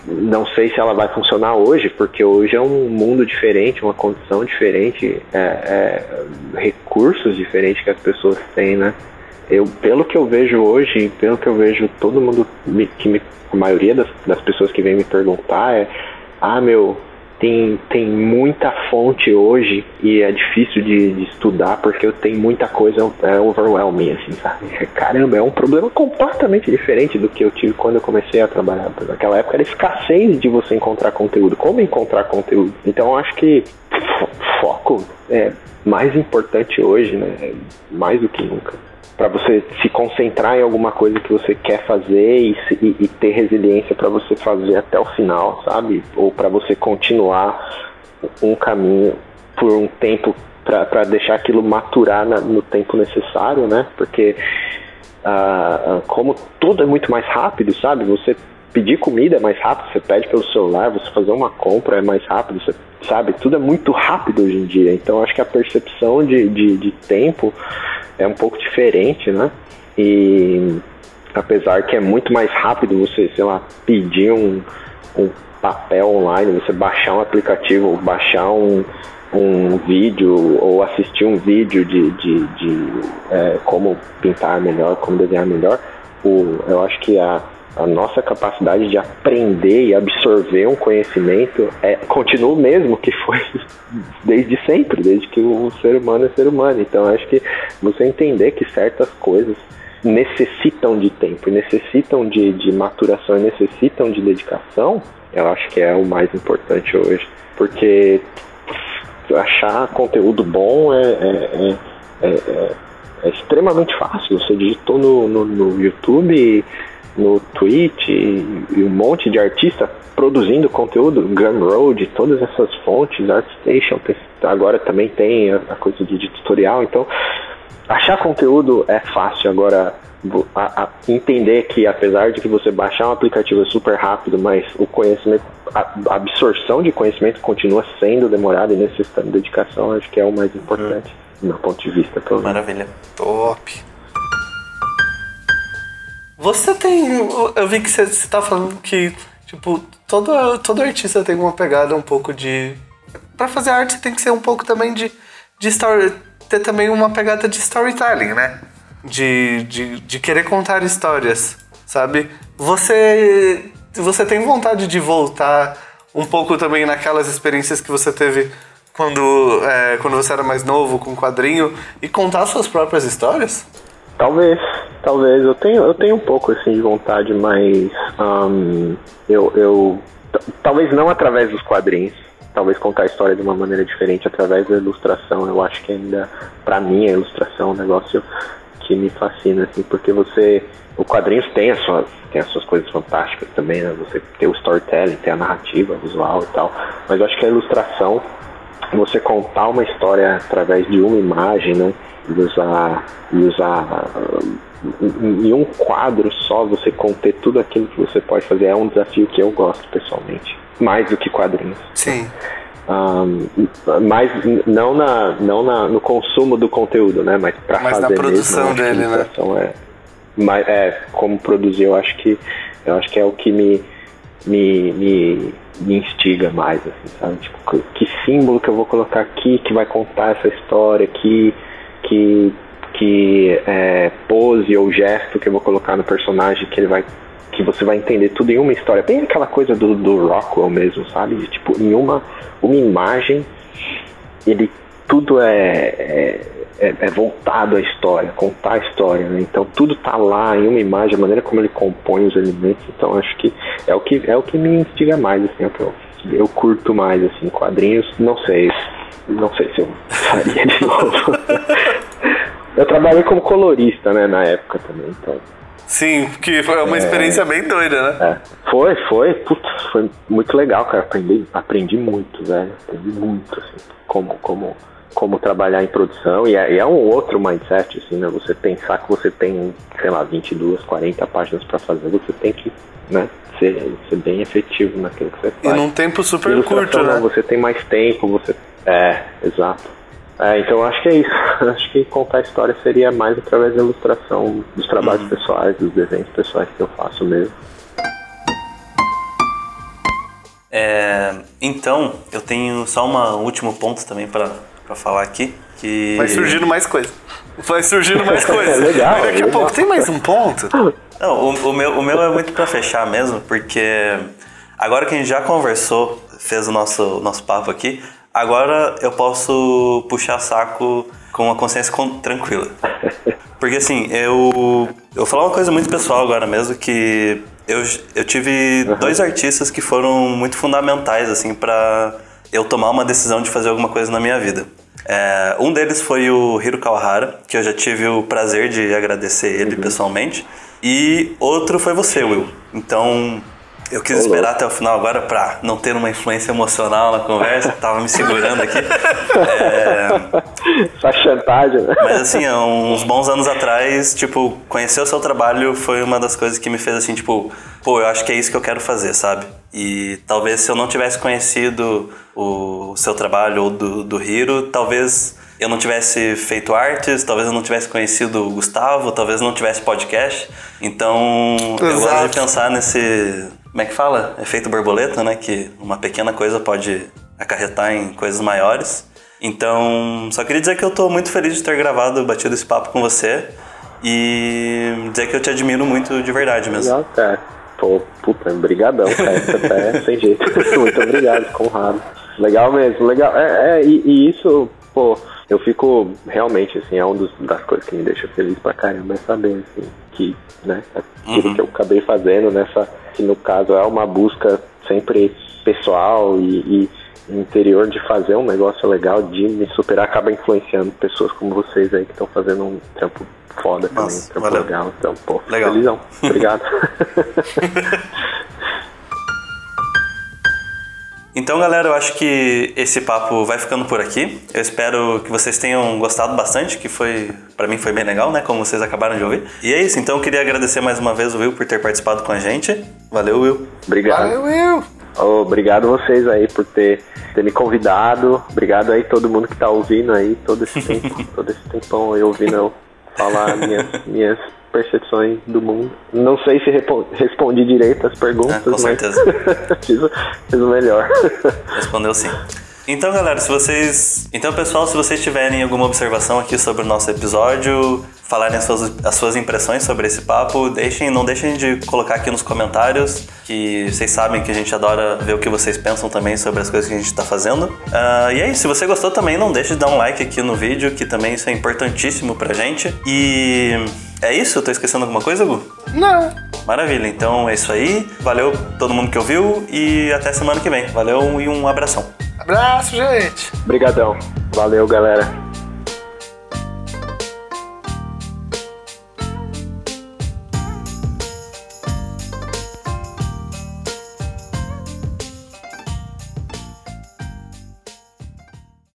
Não sei se ela vai funcionar hoje, porque hoje é um mundo diferente, uma condição diferente, é, é, recursos diferentes que as pessoas têm, né? Eu, pelo que eu vejo hoje, pelo que eu vejo todo mundo me, que me, a maioria das, das pessoas que vem me perguntar é ah, meu, tem, tem muita fonte hoje e é difícil de, de estudar porque tenho muita coisa é overwhelming, assim, sabe? Caramba, é um problema completamente diferente do que eu tive quando eu comecei a trabalhar. Naquela época era escassez de você encontrar conteúdo. Como encontrar conteúdo? Então acho que foco é mais importante hoje, né? Mais do que nunca para você se concentrar em alguma coisa que você quer fazer e, e, e ter resiliência para você fazer até o final, sabe? Ou para você continuar um caminho por um tempo para deixar aquilo maturar na, no tempo necessário, né? Porque uh, como tudo é muito mais rápido, sabe? Você pedir comida é mais rápido, você pede pelo celular, você fazer uma compra é mais rápido, você sabe? Tudo é muito rápido hoje em dia. Então acho que a percepção de, de, de tempo é um pouco diferente, né? E apesar que é muito mais rápido você, sei lá, pedir um, um papel online, você baixar um aplicativo, baixar um, um vídeo ou assistir um vídeo de, de, de é, como pintar melhor, como desenhar melhor, o, eu acho que a, a nossa capacidade de aprender e absorver um conhecimento é, continua o mesmo que foi desde sempre, desde que o ser humano é ser humano. Então acho que você entender que certas coisas necessitam de tempo, necessitam de, de maturação, necessitam de dedicação, eu acho que é o mais importante hoje. Porque achar conteúdo bom é, é, é, é, é extremamente fácil. Você digitou no, no, no YouTube no Twitch e, e um monte de artista produzindo conteúdo, Gumroad, todas essas fontes, ArtStation, agora também tem a, a coisa de, de, tutorial, então achar conteúdo é fácil, agora a, a entender que apesar de que você baixar um aplicativo é super rápido, mas o conhecimento, a, absorção de conhecimento continua sendo demorada e necessitando dedicação, acho que é o mais importante, hum. do meu ponto de vista. Maravilha. Top. Você tem. Eu vi que você, você tá falando que, tipo, todo, todo artista tem uma pegada um pouco de. Pra fazer arte você tem que ser um pouco também de. de story, ter também uma pegada de storytelling, né? De, de, de querer contar histórias, sabe? Você. Você tem vontade de voltar um pouco também naquelas experiências que você teve quando, é, quando você era mais novo com quadrinho e contar suas próprias histórias? Talvez, talvez. Eu tenho, eu tenho um pouco assim de vontade, mas um, eu, eu talvez não através dos quadrinhos. Talvez contar a história de uma maneira diferente através da ilustração. Eu acho que ainda, para mim, a ilustração é um negócio que me fascina, assim, porque você. O quadrinhos tem as suas, tem as suas coisas fantásticas também, né? Você tem o storytelling, tem a narrativa visual e tal. Mas eu acho que a ilustração, você contar uma história através de uma imagem, né? E usar, e usar em um quadro só você conter tudo aquilo que você pode fazer é um desafio que eu gosto pessoalmente mais do que quadrinhos. Sim. Um, mas não na não na, no consumo do conteúdo né mas para fazer na produção mesmo, dele né? é, mas é como produzir eu acho que eu acho que é o que me me, me, me instiga mais assim sabe? Tipo que símbolo que eu vou colocar aqui que vai contar essa história aqui que, que é, pose ou gesto que eu vou colocar no personagem que ele vai que você vai entender tudo em uma história. Bem aquela coisa do, do Rockwell mesmo, sabe? De, tipo, em uma, uma imagem, ele tudo é, é, é, é voltado à história, contar a história, né? Então tudo tá lá em uma imagem, a maneira como ele compõe os elementos. Então acho que é o que é o que me instiga mais, assim, que eu, curto mais, assim, quadrinhos, não sei, não sei se eu faria de novo. eu trabalhei como colorista, né, na época também, então Sim, que foi uma experiência bem doida, né? É, foi, foi, putz, foi muito legal, cara. Aprendi, aprendi muito, velho. Aprendi muito, assim, como, como, como trabalhar em produção. E é, e é um outro mindset, assim, né? Você pensar que você tem, sei lá, 22, 40 páginas pra fazer, você tem que, né? Ser, ser bem efetivo naquilo que você E faz. num tempo super Ilustração, curto, né? não, você tem mais tempo, você. É, exato. É, então eu acho que é isso. acho que contar a história seria mais através da ilustração dos trabalhos Uhum. pessoais, dos desenhos pessoais que eu faço mesmo. É, então, eu tenho só um último ponto também pra pra falar aqui. Que... Vai surgindo mais coisa. Vai surgindo mais coisa. É legal, Daqui a pouco tem mais um ponto. Não, o, o meu, o meu é muito pra fechar mesmo, porque agora que a gente já conversou, fez o nosso, nosso papo aqui, agora eu posso puxar saco com a consciência con- tranquila. Porque assim, eu, eu vou falar uma coisa muito pessoal agora mesmo, que eu, eu tive dois artistas que foram muito fundamentais, assim, pra eu tomar uma decisão de fazer alguma coisa na minha vida. É, um deles foi o Hiro Kawahara, que eu já tive o prazer de agradecer ele pessoalmente. E outro foi você, Will. Então, eu quis Ô, esperar até o final agora pra não ter uma influência emocional na conversa. Tava me segurando aqui. É, chantagem, né? mas assim, há uns bons anos atrás, tipo, conhecer o seu trabalho foi uma das coisas que me fez assim, tipo, pô, eu acho que é isso que eu quero fazer, sabe? E talvez se eu não tivesse conhecido o seu trabalho ou do, do Hiro, talvez eu não tivesse feito artes, talvez eu não tivesse conhecido o Gustavo, talvez eu não tivesse podcast. Então, eu gosto Exato. de pensar nesse. Como é que fala? Efeito borboleta, né? Que uma pequena coisa pode acarretar em coisas maiores. Então, só queria dizer que eu tô muito feliz de ter gravado, batido esse papo com você. E dizer que eu te admiro muito de verdade mesmo. Legal, cara. Pô, puta, brigadão, cara. Isso até sem jeito. Muito obrigado, fico honrado. Legal mesmo, legal. É, é, e, e isso, pô, eu fico realmente, assim, é uma das coisas que me deixa feliz pra caramba, é saber, assim, que, né, aquilo Uhum. que eu acabei fazendo nessa, que no caso é uma busca sempre pessoal e, e interior de fazer um negócio legal, de me superar, acaba influenciando pessoas como vocês aí que estão fazendo um trampo foda também, um trampo valeu. legal. Então, pô, Legal. felizão. Obrigado. Então, galera, eu acho que esse papo vai ficando por aqui. Eu espero que vocês tenham gostado bastante, que foi, para mim foi bem legal, né, como vocês acabaram de ouvir. E é isso, então eu queria agradecer mais uma vez o Will por ter participado com a gente. Valeu, Will. Obrigado. Valeu, Will. Obrigado vocês aí por ter, ter me convidado. Obrigado aí todo mundo que tá ouvindo aí todo esse tempo, todo esse tempão aí ouvindo eu falar minhas, minhas percepções do mundo. Não sei se respondi direito as perguntas, Ah, com mas certeza. fiz, o- fiz o melhor. Respondeu sim. Então, galera, se vocês. Então, pessoal, se vocês tiverem alguma observação aqui sobre o nosso episódio, falarem as suas, as suas impressões sobre esse papo, deixem, não deixem de colocar aqui nos comentários, que vocês sabem que a gente adora ver o que vocês pensam também sobre as coisas que a gente está fazendo. Ah, e é isso, se você gostou também, não deixe de dar um like aqui no vídeo, que também isso é importantíssimo pra gente. E é isso? Eu tô esquecendo alguma coisa, Gu? Não. Maravilha, então é isso aí. Valeu todo mundo que ouviu e até semana que vem. Valeu e um abração. Abraço, gente. Obrigadão. Valeu, galera.